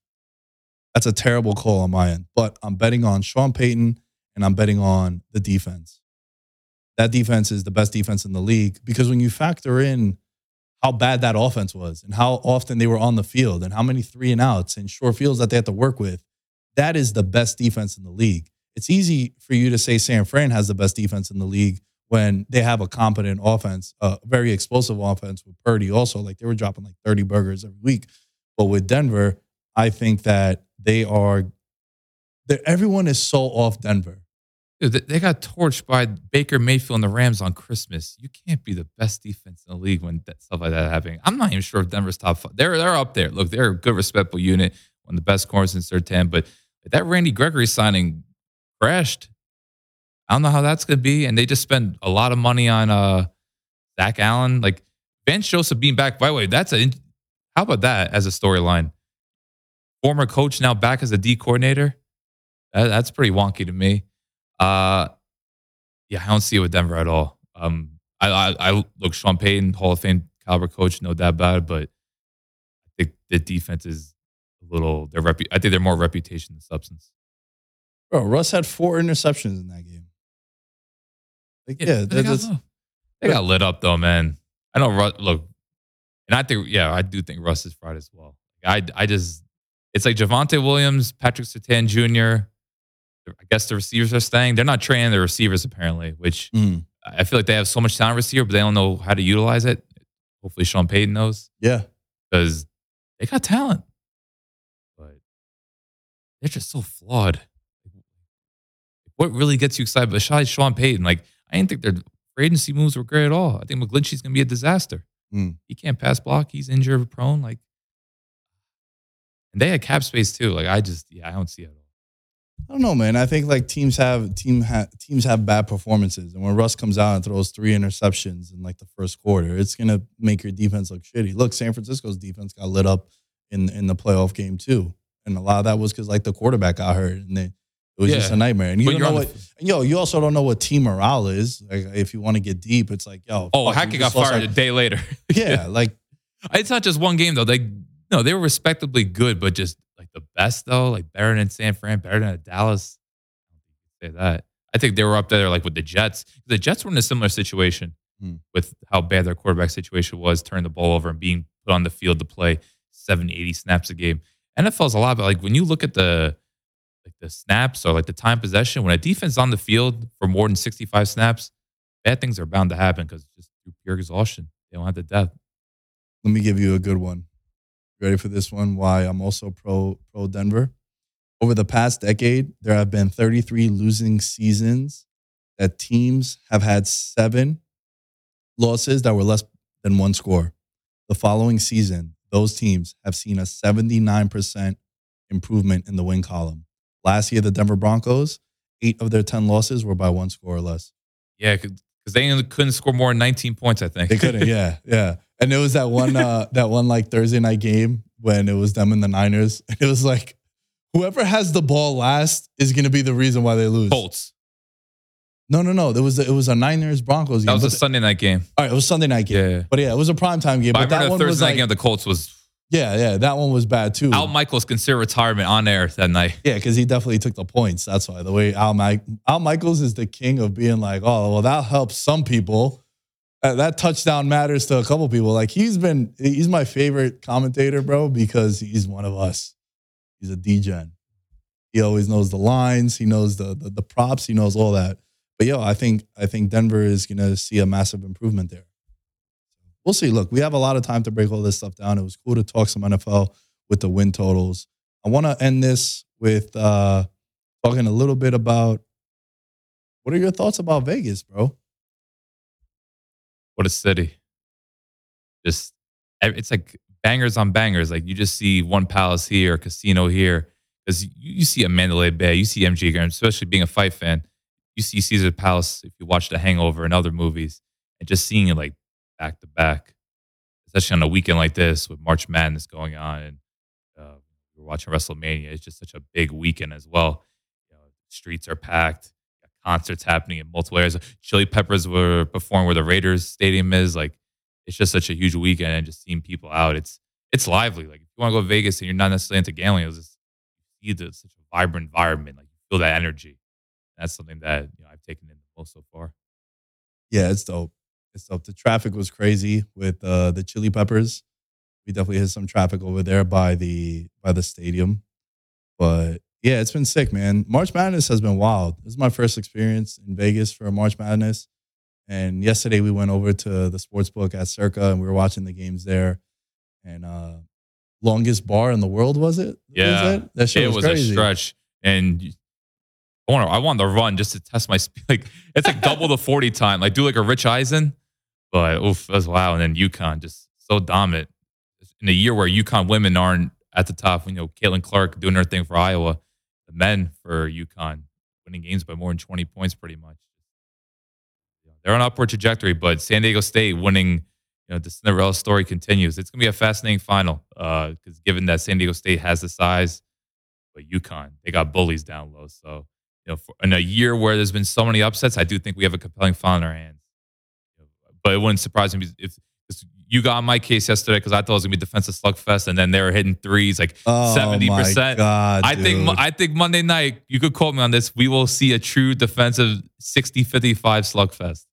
Speaker 1: that's a terrible call on my end. But I'm betting on Sean Payton and I'm betting on the defense. That defense is the best defense in the league because when you factor in how bad that offense was and how often they were on the field and how many three and outs and short fields that they had to work with, that is the best defense in the league. It's easy for you to say San Fran has the best defense in the league when they have a competent offense, a very explosive offense with Purdy also. Like they were dropping like 30 burgers every week. But with Denver, I think that they are, everyone is so off Denver.
Speaker 2: They got torched by Baker Mayfield and the Rams on Christmas. You can't be the best defense in the league when that, stuff like that happening. I'm not even sure if Denver's top five. They're they're up there. Look, they're a good, respectable unit, one of the best corners in ten. But that Randy Gregory signing crashed. I don't know how that's gonna be. And they just spent a lot of money on uh Zach Allen. Like Vance Joseph being back. By the way, that's a how about that as a storyline? Former coach now back as a D coordinator. That, that's pretty wonky to me. Uh, yeah, I don't see it with Denver at all. Um, I, I, I look Sean Payton, Hall of Fame caliber coach, no doubt about it. But I think the defense is a little. Their repu- I think they're more reputation than substance.
Speaker 1: Bro, Russ had four interceptions in that game. Like, yeah,
Speaker 2: they, got, they got lit up though, man. I know. Russ, look, and I think, yeah, I do think Russ is fried as well. I, I just, it's like Javonte Williams, Patrick Surtain Jr. I guess the receivers are staying. They're not training the receivers apparently, which
Speaker 1: Mm,
Speaker 2: I feel like they have so much talent receiver, but they don't know how to utilize it. Hopefully, Sean Payton knows
Speaker 1: yeah.
Speaker 2: because they got talent, but they're just so flawed. What really gets you excited? Besides Sean Payton, like I didn't think their free agency moves were great at all. I think McGlinchey's gonna be a disaster.
Speaker 1: Hmm.
Speaker 2: He can't pass block. He's injury prone. Like, and they had cap space too. Like I just, yeah, I don't see it at all.
Speaker 1: I don't know, man. I think like teams have team ha- teams have bad performances, and when Russ comes out and throws three interceptions in like the first quarter, it's gonna make your defense look shitty. Look, San Francisco's defense got lit up in in the playoff game too, and a lot of that was because like the quarterback got hurt, and they, it was just a nightmare. And you
Speaker 2: But
Speaker 1: don't know what,
Speaker 2: the-
Speaker 1: yo, you also don't know what team morale is. Like if you want to get deep, it's like yo,
Speaker 2: Oh, Hackett got fired a day later. (laughs)
Speaker 1: yeah, like
Speaker 2: It's not just one game though. They no, they were respectably good, but just the best though, like better than San Fran, better than Dallas. I don't think you say that. I think they were up there like with the Jets. The Jets were in a similar situation
Speaker 1: Hmm.
Speaker 2: with how bad their quarterback situation was, turning the ball over and being put on the field to play 70, 80 snaps a game. NFL's a lot, but like when you look at the like the snaps or like the time possession, when a defense is on the field for more than 65 snaps, bad things are bound to happen because just through pure exhaustion. They don't have the depth.
Speaker 1: let me give you a good one. Ready for this one? Why I'm also pro pro Denver. Over the past decade, there have been 33 losing seasons that teams have had seven losses that were less than one score. The following season, those teams have seen a 79% improvement in the win column. Last year, the Denver Broncos, eight of their 10 losses were by one score or less.
Speaker 2: Yeah, because they couldn't score more than 19 points, I think.
Speaker 1: They couldn't, yeah, yeah. And it was that one, uh, (laughs) that one like Thursday night game when it was them and the Niners. (laughs) And It was like whoever has the ball last is going to be the reason why they lose.
Speaker 2: Colts.
Speaker 1: No, no, no. There was it was a Niners Broncos game.
Speaker 2: That was a
Speaker 1: But-
Speaker 2: Sunday night game.
Speaker 1: all right, it was Sunday night game.
Speaker 2: Yeah.
Speaker 1: But yeah, it was a primetime game.
Speaker 2: But I
Speaker 1: But, that one
Speaker 2: Thursday
Speaker 1: was
Speaker 2: night
Speaker 1: like,
Speaker 2: game of the Colts was
Speaker 1: yeah, yeah, that one was bad too.
Speaker 2: Al Michaels considered retirement on air that night.
Speaker 1: Yeah, because he definitely took the points. That's why the way Al Mike Al Michaels is the king of being like, oh, well, that helps some people. Uh, that touchdown matters to a couple people. Like he's been, he's my favorite commentator, bro, because he's one of us. He's a DGen. He always knows the lines. He knows the, the the props. He knows all that. But yo, I think I think Denver is gonna see a massive improvement there. We'll see. Look, we have a lot of time to break all this stuff down. It was cool to talk some NFL with the win totals. I want to end this with uh talking a little bit about what are your thoughts about Vegas, bro?
Speaker 2: What a city. Just, it's like bangers on bangers. Like you just see one palace here, casino here. Because you, you see a Mandalay Bay, you see MG Grand, especially being a fight fan. You see Caesar Palace if you watch The Hangover and other movies, and just seeing it like back to back, especially on a weekend like this with March Madness going on and uh, we're watching WrestleMania. It's just such a big weekend as well. You know, streets are packed, concerts happening in multiple areas. Chili Peppers were performing where the Raiders Stadium is. Like, it's just such a huge weekend, and just seeing people out, it's it's lively. Like, if you want to go to Vegas and you're not necessarily into gambling, it's just see such a vibrant environment. Like, you feel that energy. That's something that you know I've taken in the most so far.
Speaker 1: Yeah, it's dope. It's dope. The traffic was crazy with uh, the Chili Peppers. We definitely had some traffic over there by the by the stadium. But yeah, it's been sick, man. March Madness has been wild. This is my first experience in Vegas for March Madness. And yesterday we went over to the sports book at Circa and we were watching the games there. And uh longest bar in the world was it?
Speaker 2: Yeah.
Speaker 1: was that shit
Speaker 2: it
Speaker 1: was,
Speaker 2: was
Speaker 1: crazy.
Speaker 2: a stretch, and I want to I wanted to run just to test my (laughs) speed. Like it's like double the forty time. Like do like a Rich Eisen, but oof, that's wow. And then UConn just so dominant in a year where UConn women aren't at the top. You know, Caitlin Clark doing her thing for Iowa, the men for UConn winning games by more than 20 points pretty much. They're on upward trajectory, but San Diego State winning, you know, the Cinderella story continues. It's going to be a fascinating final because uh, given that San Diego State has the size, but UConn, they got bullies down low. So, you know, in a year where there's been so many upsets, I do think we have a compelling final in our hands. But it wouldn't surprise me if you got my case yesterday because I thought it was gonna be defensive slugfest, and then they were hitting threes like
Speaker 1: Oh,
Speaker 2: seventy
Speaker 1: my
Speaker 2: percent. I think. I think Monday night you could quote me on this. We will see a true defensive 60-55 slugfest.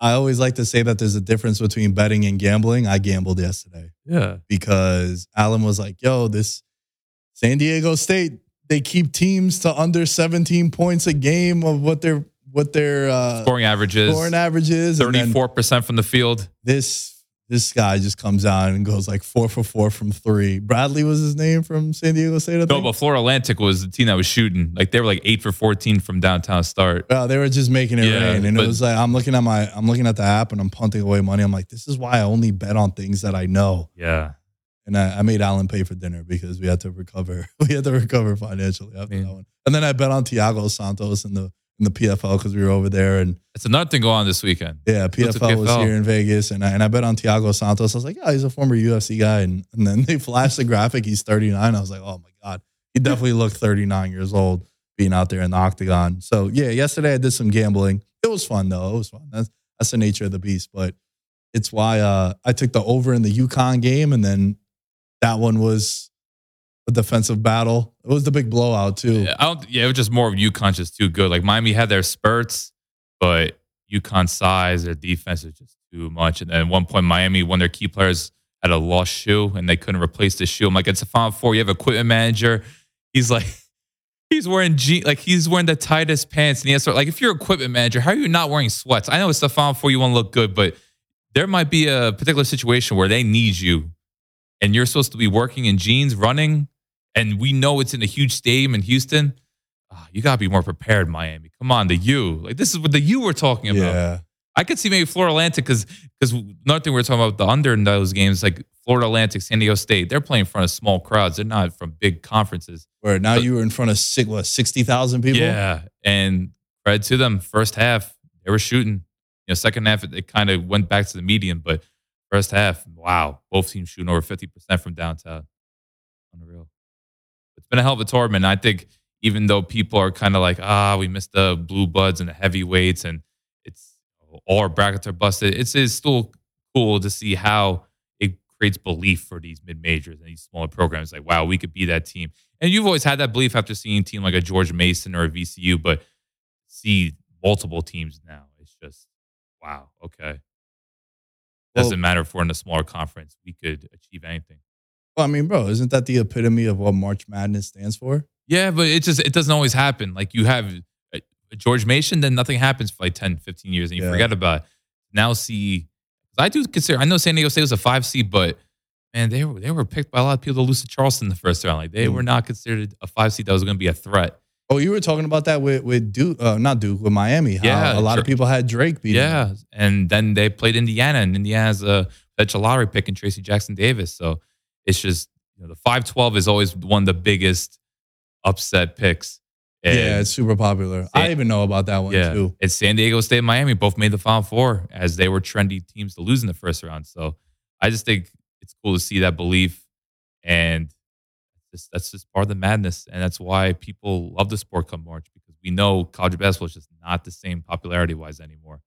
Speaker 1: I always like to say that there's a difference between betting and gambling. I gambled yesterday
Speaker 2: Yeah,
Speaker 1: because Allen was like, "Yo, this San Diego State, they keep teams to under 17 points a game of what their what their uh,
Speaker 2: scoring averages
Speaker 1: scoring average is."
Speaker 2: Thirty four percent from the field.
Speaker 1: This this guy just comes out and goes like four for four from three. Bradley was his name from San Diego State. I
Speaker 2: No, but Florida Atlantic was the team that was shooting. Like they were like eight for fourteen from downtown start.
Speaker 1: Well, they were just making it
Speaker 2: Yeah,
Speaker 1: rain, and
Speaker 2: but-
Speaker 1: it was like I'm looking at my I'm looking at the app and I'm punting away money. I'm like, this is why I only bet on things that I know.
Speaker 2: Yeah,
Speaker 1: And I, I made Allen pay for dinner because we had to recover. (laughs) We had to recover financially after
Speaker 2: Yeah.
Speaker 1: that one. And then I bet on Thiago Santos in the in the PFL because we were over there. And
Speaker 2: it's another thing going on this weekend.
Speaker 1: yeah,
Speaker 2: the
Speaker 1: PFL was here in Vegas, and I, and I bet on Thiago Santos. I was like, yeah, he's a former UFC guy. And and then they flashed the graphic. He's 39. I was like, oh my god, he definitely looked 39 years old being out there in the octagon. So yeah, yesterday I did some gambling. It was fun though. It was fun. That's that's the nature of the beast. But it's why uh, I took the over in the UConn game, and then that one was a defensive battle. It was the big blowout too.
Speaker 2: Yeah, I don't. Yeah, it was just more of UConn just too good. Like Miami had their spurts, but UConn size, their defense is just too much. And then at one point, Miami, one of their key players had a lost shoe, and they couldn't replace the shoe. I'm like, it's a Final Four. You have equipment manager. He's like, (laughs) he's wearing je- like he's wearing the tightest pants, and he has to, like, if you're equipment manager, how are you not wearing sweats? I know it's the Final Four. You want to look good, but there might be a particular situation where they need you, and you're supposed to be working in jeans, running and we know it's in a huge stadium in Houston. Ah, you gotta be more prepared, Miami. Come on, the U. Like this is what the U we're talking about.
Speaker 1: Yeah.
Speaker 2: I could see maybe Florida Atlantic because because another thing we are talking about the under in those games, like Florida Atlantic, San Diego State, they're playing in front of small crowds. They're not from big conferences.
Speaker 1: Where now
Speaker 2: But-
Speaker 1: you were in front of six, what sixty thousand people.
Speaker 2: Yeah, and credit to them. First half, they were shooting. You know, second half it, it kind of went back to the median, but first half, wow, both teams shooting over fifty percent from downtown. Been a hell of a tournament. I think even though people are kind of like, ah, we missed the blue bloods and the heavyweights, and it's all our brackets are busted. It's, it's still cool to see how it creates belief for these mid majors and these smaller programs. Like, wow, we could be that team. And you've always had that belief after seeing a team like a George Mason or a VCU, but see multiple teams now. It's just wow. Okay, doesn't
Speaker 1: Well-
Speaker 2: matter if we're in a smaller conference. We could achieve anything.
Speaker 1: Well, I mean, bro, isn't that the epitome of what March Madness stands for?
Speaker 2: Yeah, but it just it doesn't always happen. Like you have a, a George Mason, then nothing happens for like 10, 15 years, and you
Speaker 1: Yeah.
Speaker 2: forget about it. Now see, I do consider. I know San Diego State was a five seed, but man, they were they were picked by a lot of people to lose to Charleston in the first round. Like they
Speaker 1: Mm.
Speaker 2: were not considered a five seed that was going to be a threat.
Speaker 1: Oh, you were talking about that with with Duke, uh, not Duke, with Miami.
Speaker 2: Yeah,
Speaker 1: a lot of people had Drake beat.
Speaker 2: Yeah, and then they played Indiana, and Indiana's a potential lottery pick in Trayce Jackson-Davis. So it's just you know the five twelve is always one of the biggest upset picks. And-
Speaker 1: yeah, it's super popular. I even know about that one
Speaker 2: yeah,
Speaker 1: too.
Speaker 2: it's San Diego State, and Miami both made the Final Four as they were trendy teams to lose in the first round. So I just think it's cool to see that belief, and just, that's just part of the madness, and that's why people love the sport come March because we know college basketball is just not the same popularity wise anymore,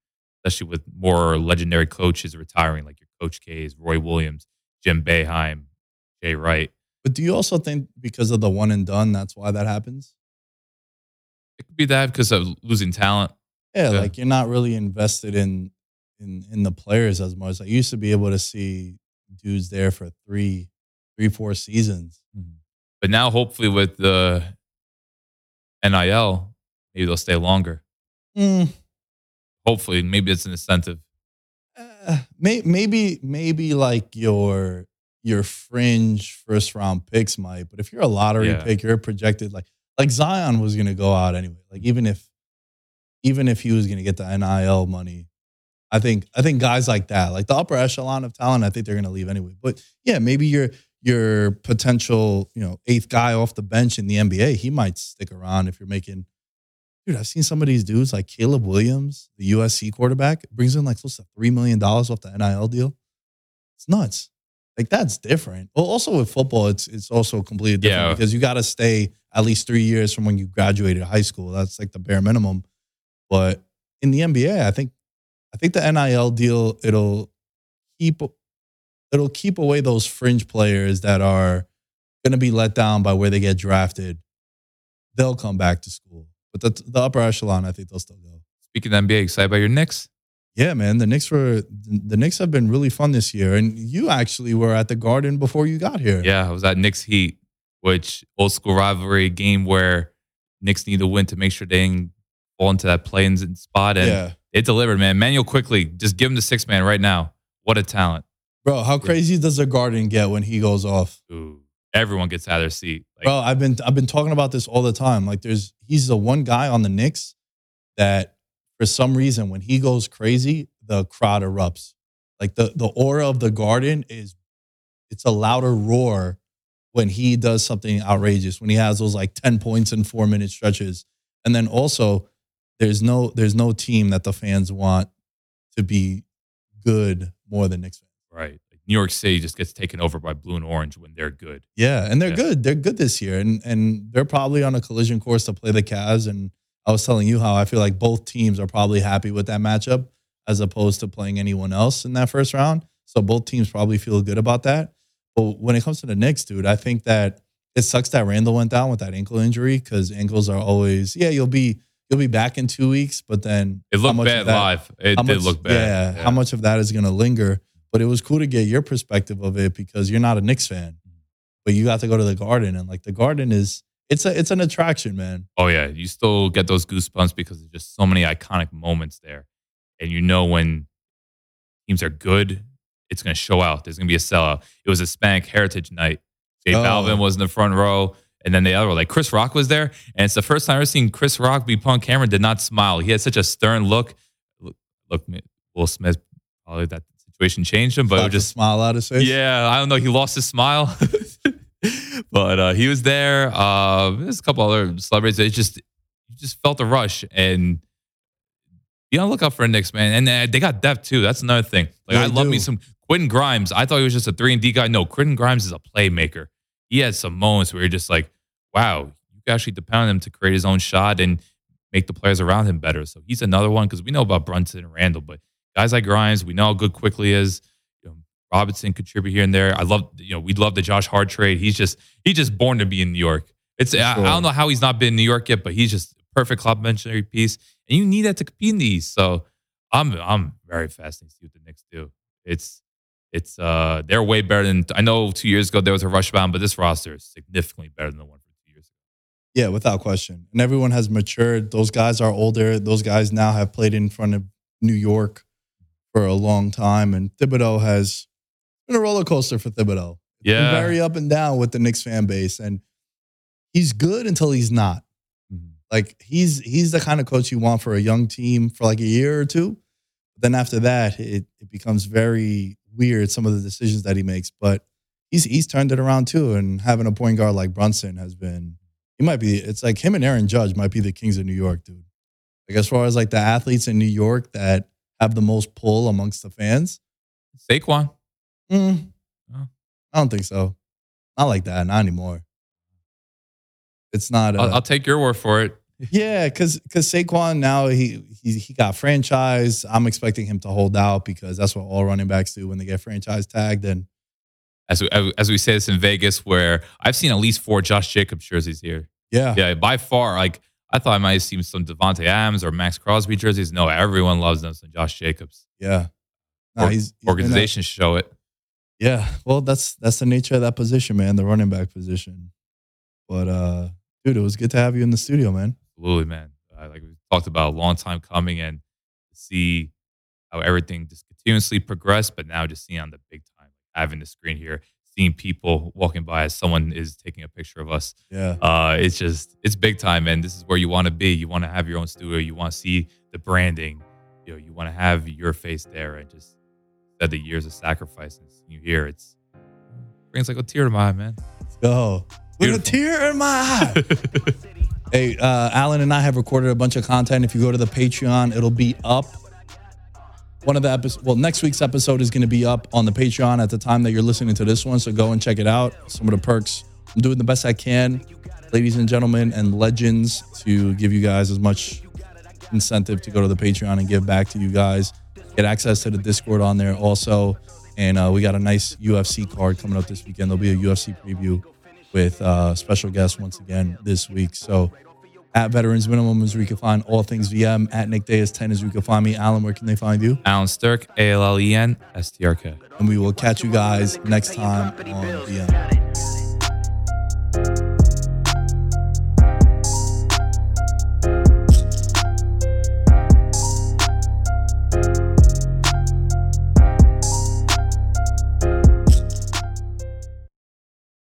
Speaker 2: especially with more legendary coaches retiring, like your Coach K's, Roy Williams, Jim Boeheim, Jay Wright.
Speaker 1: But do you also think because of the one and done, that's why that happens?
Speaker 2: It could be that because of losing talent.
Speaker 1: Yeah,
Speaker 2: Yeah.
Speaker 1: like you're not really invested in in in the players as much. I used to be able to see dudes there for three, three, four seasons.
Speaker 2: But now, hopefully, with the NIL, maybe they'll stay longer.
Speaker 1: Mm,
Speaker 2: Hopefully, maybe it's an incentive.
Speaker 1: uh, may, maybe maybe like your your fringe first round picks might, but if you're a lottery
Speaker 2: Yeah.
Speaker 1: pick, you're projected like like Zion was gonna go out anyway. Like even if even if he was gonna get the NIL money, I think I think guys like that, like the upper echelon of talent, I think they're gonna leave anyway. But yeah, maybe your your potential, you know, eighth guy off the bench in the NBA, he might stick around if you're making dude, I've seen some of these dudes like Caleb Williams, the USC quarterback, brings in like close to three million dollars off the NIL deal. It's nuts. Like that's different. Well, also with football, it's it's also completely different
Speaker 2: Yeah.
Speaker 1: because you got to stay at least three years from when you graduated high school. That's like the bare minimum. But in the NBA, I think I think the NIL deal it'll keep it'll keep away those fringe players that are going to be let down by where they get drafted. They'll come back to school, but the the upper echelon, I think they'll still go.
Speaker 2: Speaking of NBA, excited about your Knicks?
Speaker 1: Yeah, man. The Knicks were the Knicks have been really fun this year, and you actually were at the Garden before you got here.
Speaker 2: Yeah, I was at Knicks Heat, which old school rivalry game where Knicks need to win to make sure they didn't fall into that playing spot. And
Speaker 1: yeah,
Speaker 2: it delivered, man. Manuel Quickley, just give him the six man right now. What a talent.
Speaker 1: bro. How crazy does the Garden get when he goes off?
Speaker 2: Ooh, everyone gets out of their seat. Like,
Speaker 1: Bro, I've been I've been talking about this all the time. Like, there's he's the one guy on the Knicks that, for some reason, when he goes crazy, the crowd erupts. Like the the aura of the Garden is, it's a louder roar when he does something outrageous. When he has those like ten points in four minute stretches, and then also there's no there's no team that the fans want to be good more than Knicks fans.
Speaker 2: right. Like New York City just gets taken over by blue and orange when they're good.
Speaker 1: Yeah, and they're
Speaker 2: Yeah.
Speaker 1: good. They're good this year, and and they're probably on a collision course to play the Cavs. And I was telling you how I feel like both teams are probably happy with that matchup as opposed to playing anyone else in that first round. So both teams probably feel good about that. But when it comes to the Knicks, dude, I think that it sucks that Randall went down with that ankle injury because ankles are always yeah you'll be you'll be back in two weeks, but then
Speaker 2: It
Speaker 1: how
Speaker 2: looked
Speaker 1: much
Speaker 2: bad
Speaker 1: that-
Speaker 2: live. It
Speaker 1: how
Speaker 2: did
Speaker 1: much-
Speaker 2: look bad.
Speaker 1: Yeah, how much of that is going to linger? But it was cool to get your perspective of it because you're not a Knicks fan, but you got to go to the Garden and like the Garden is it's a it's an attraction, man.
Speaker 2: Oh yeah, you still get those goosebumps because there's just so many iconic moments there, and you know when teams are good, it's going to show out. There's going to be a sellout. It was a Hispanic Heritage Night. Jay
Speaker 1: Oh.
Speaker 2: Balvin was in the front row, and then the other one, like Chris Rock was there, and it's the first time I've ever seen Chris Rock be punk on camera did not smile. He had such a stern look. Look, look Will Smith probably that situation changed him, but it was just
Speaker 1: smile out of his face.
Speaker 2: yeah, I don't know. He lost his smile, (laughs) but uh, he was there. Uh, there's a couple other celebrities. It just you just felt the rush, and be on the lookout for a Knicks man. And uh, they got depth too. That's another thing. Like
Speaker 1: Yeah,
Speaker 2: I love
Speaker 1: do.
Speaker 2: me some Quentin Grimes. I thought he was just a three and D guy. No, Quentin Grimes is a playmaker. He had some moments where you're just like, wow, you can actually depend on him to create his own shot and make the players around him better. So he's another one because we know about Brunson and Randall, but guys like Grimes, we know how good Quickley is. Robinson contribute here and there. I love, you know, we'd love the Josh Hart trade. He's just he's just born to be in New York. It's I, I don't know how he's not been in New York yet, but he's just a perfect complementary piece, and you need that to compete in these. So I'm I'm very fascinated to see what the Knicks do. It's it's uh they're way better than I know. Two years ago there was a rush bound, but this roster is significantly better than the one from two years ago.
Speaker 1: Yeah, without question. And everyone has matured. Those guys are older. Those guys now have played in front of New York for a long time. And Thibodeau has been a roller coaster for Thibodeau. It's
Speaker 2: Yeah.
Speaker 1: very up and down with the Knicks fan base. And he's good until he's not.
Speaker 2: Mhm.
Speaker 1: Like he's he's the kind of coach you want for a young team for like a year or two. Then after that, it, it becomes very weird some of the decisions that he makes. But he's he's turned it around too. And having a point guard like Brunson has been he might be it's like him and Aaron Judge might be the kings of New York, dude. Like as far as like the athletes in New York that have the most pull amongst the fans.
Speaker 2: Saquon,
Speaker 1: mm,
Speaker 2: Oh.
Speaker 1: I don't think so. Not like that, not anymore. It's not. Uh,
Speaker 2: I'll, I'll take your word for it.
Speaker 1: Yeah, because because Saquon now he, he he got franchise. I'm expecting him to hold out because that's what all running backs do when they get franchise tagged. And
Speaker 2: As we, as we say this in Vegas, where I've seen at least four Josh Jacobs jerseys here.
Speaker 1: yeah,
Speaker 2: Yeah, by far. Like I thought I might have seen some Davante Adams or Maxx Crosby jerseys. No, everyone loves them. Some Josh Jacobs.
Speaker 1: yeah. Nah, he's, he's a-
Speaker 2: Organizations show it.
Speaker 1: Yeah, well, that's that's the nature of that position, man. The running back position. But uh, dude, it was good to have you in the studio, man.
Speaker 2: Absolutely, man. Uh, like we talked about, a long time coming, and to see how everything just continuously progressed. But now, just seeing on the big time, having the screen here, seeing people walking by as someone is taking a picture of us.
Speaker 1: Yeah,
Speaker 2: Uh, it's just it's big time, and this is where you want to be. You want to have your own studio. You want to see the branding. You know, you want to have your face there, and just the years of sacrifice and you hear it's brings like a tear to my eye, man.
Speaker 1: let's go. With a tear in my eye. (laughs) Hey, uh, Allen and I have recorded a bunch of content. If you go to the Patreon, it'll be up. One of the episodes, well, next week's episode is going to be up on the Patreon at the time that you're listening to this one. So go and check it out. Some of the perks. I'm doing the best I can, ladies and gentlemen, and legends, to give you guys as much incentive to go to the Patreon and give back to you guys. Get access to the Discord on there also. And uh, we got a nice UFC card coming up this weekend. There'll be a UFC preview with uh, special guests once again this week. So at Veterans Minimum is where you can find all things VM. At Nick Day is 10 is where you can find me. Allen, where can they find you?
Speaker 2: Allen Strk, A L L E N S T R K.
Speaker 1: And we will catch you guys next time on VM.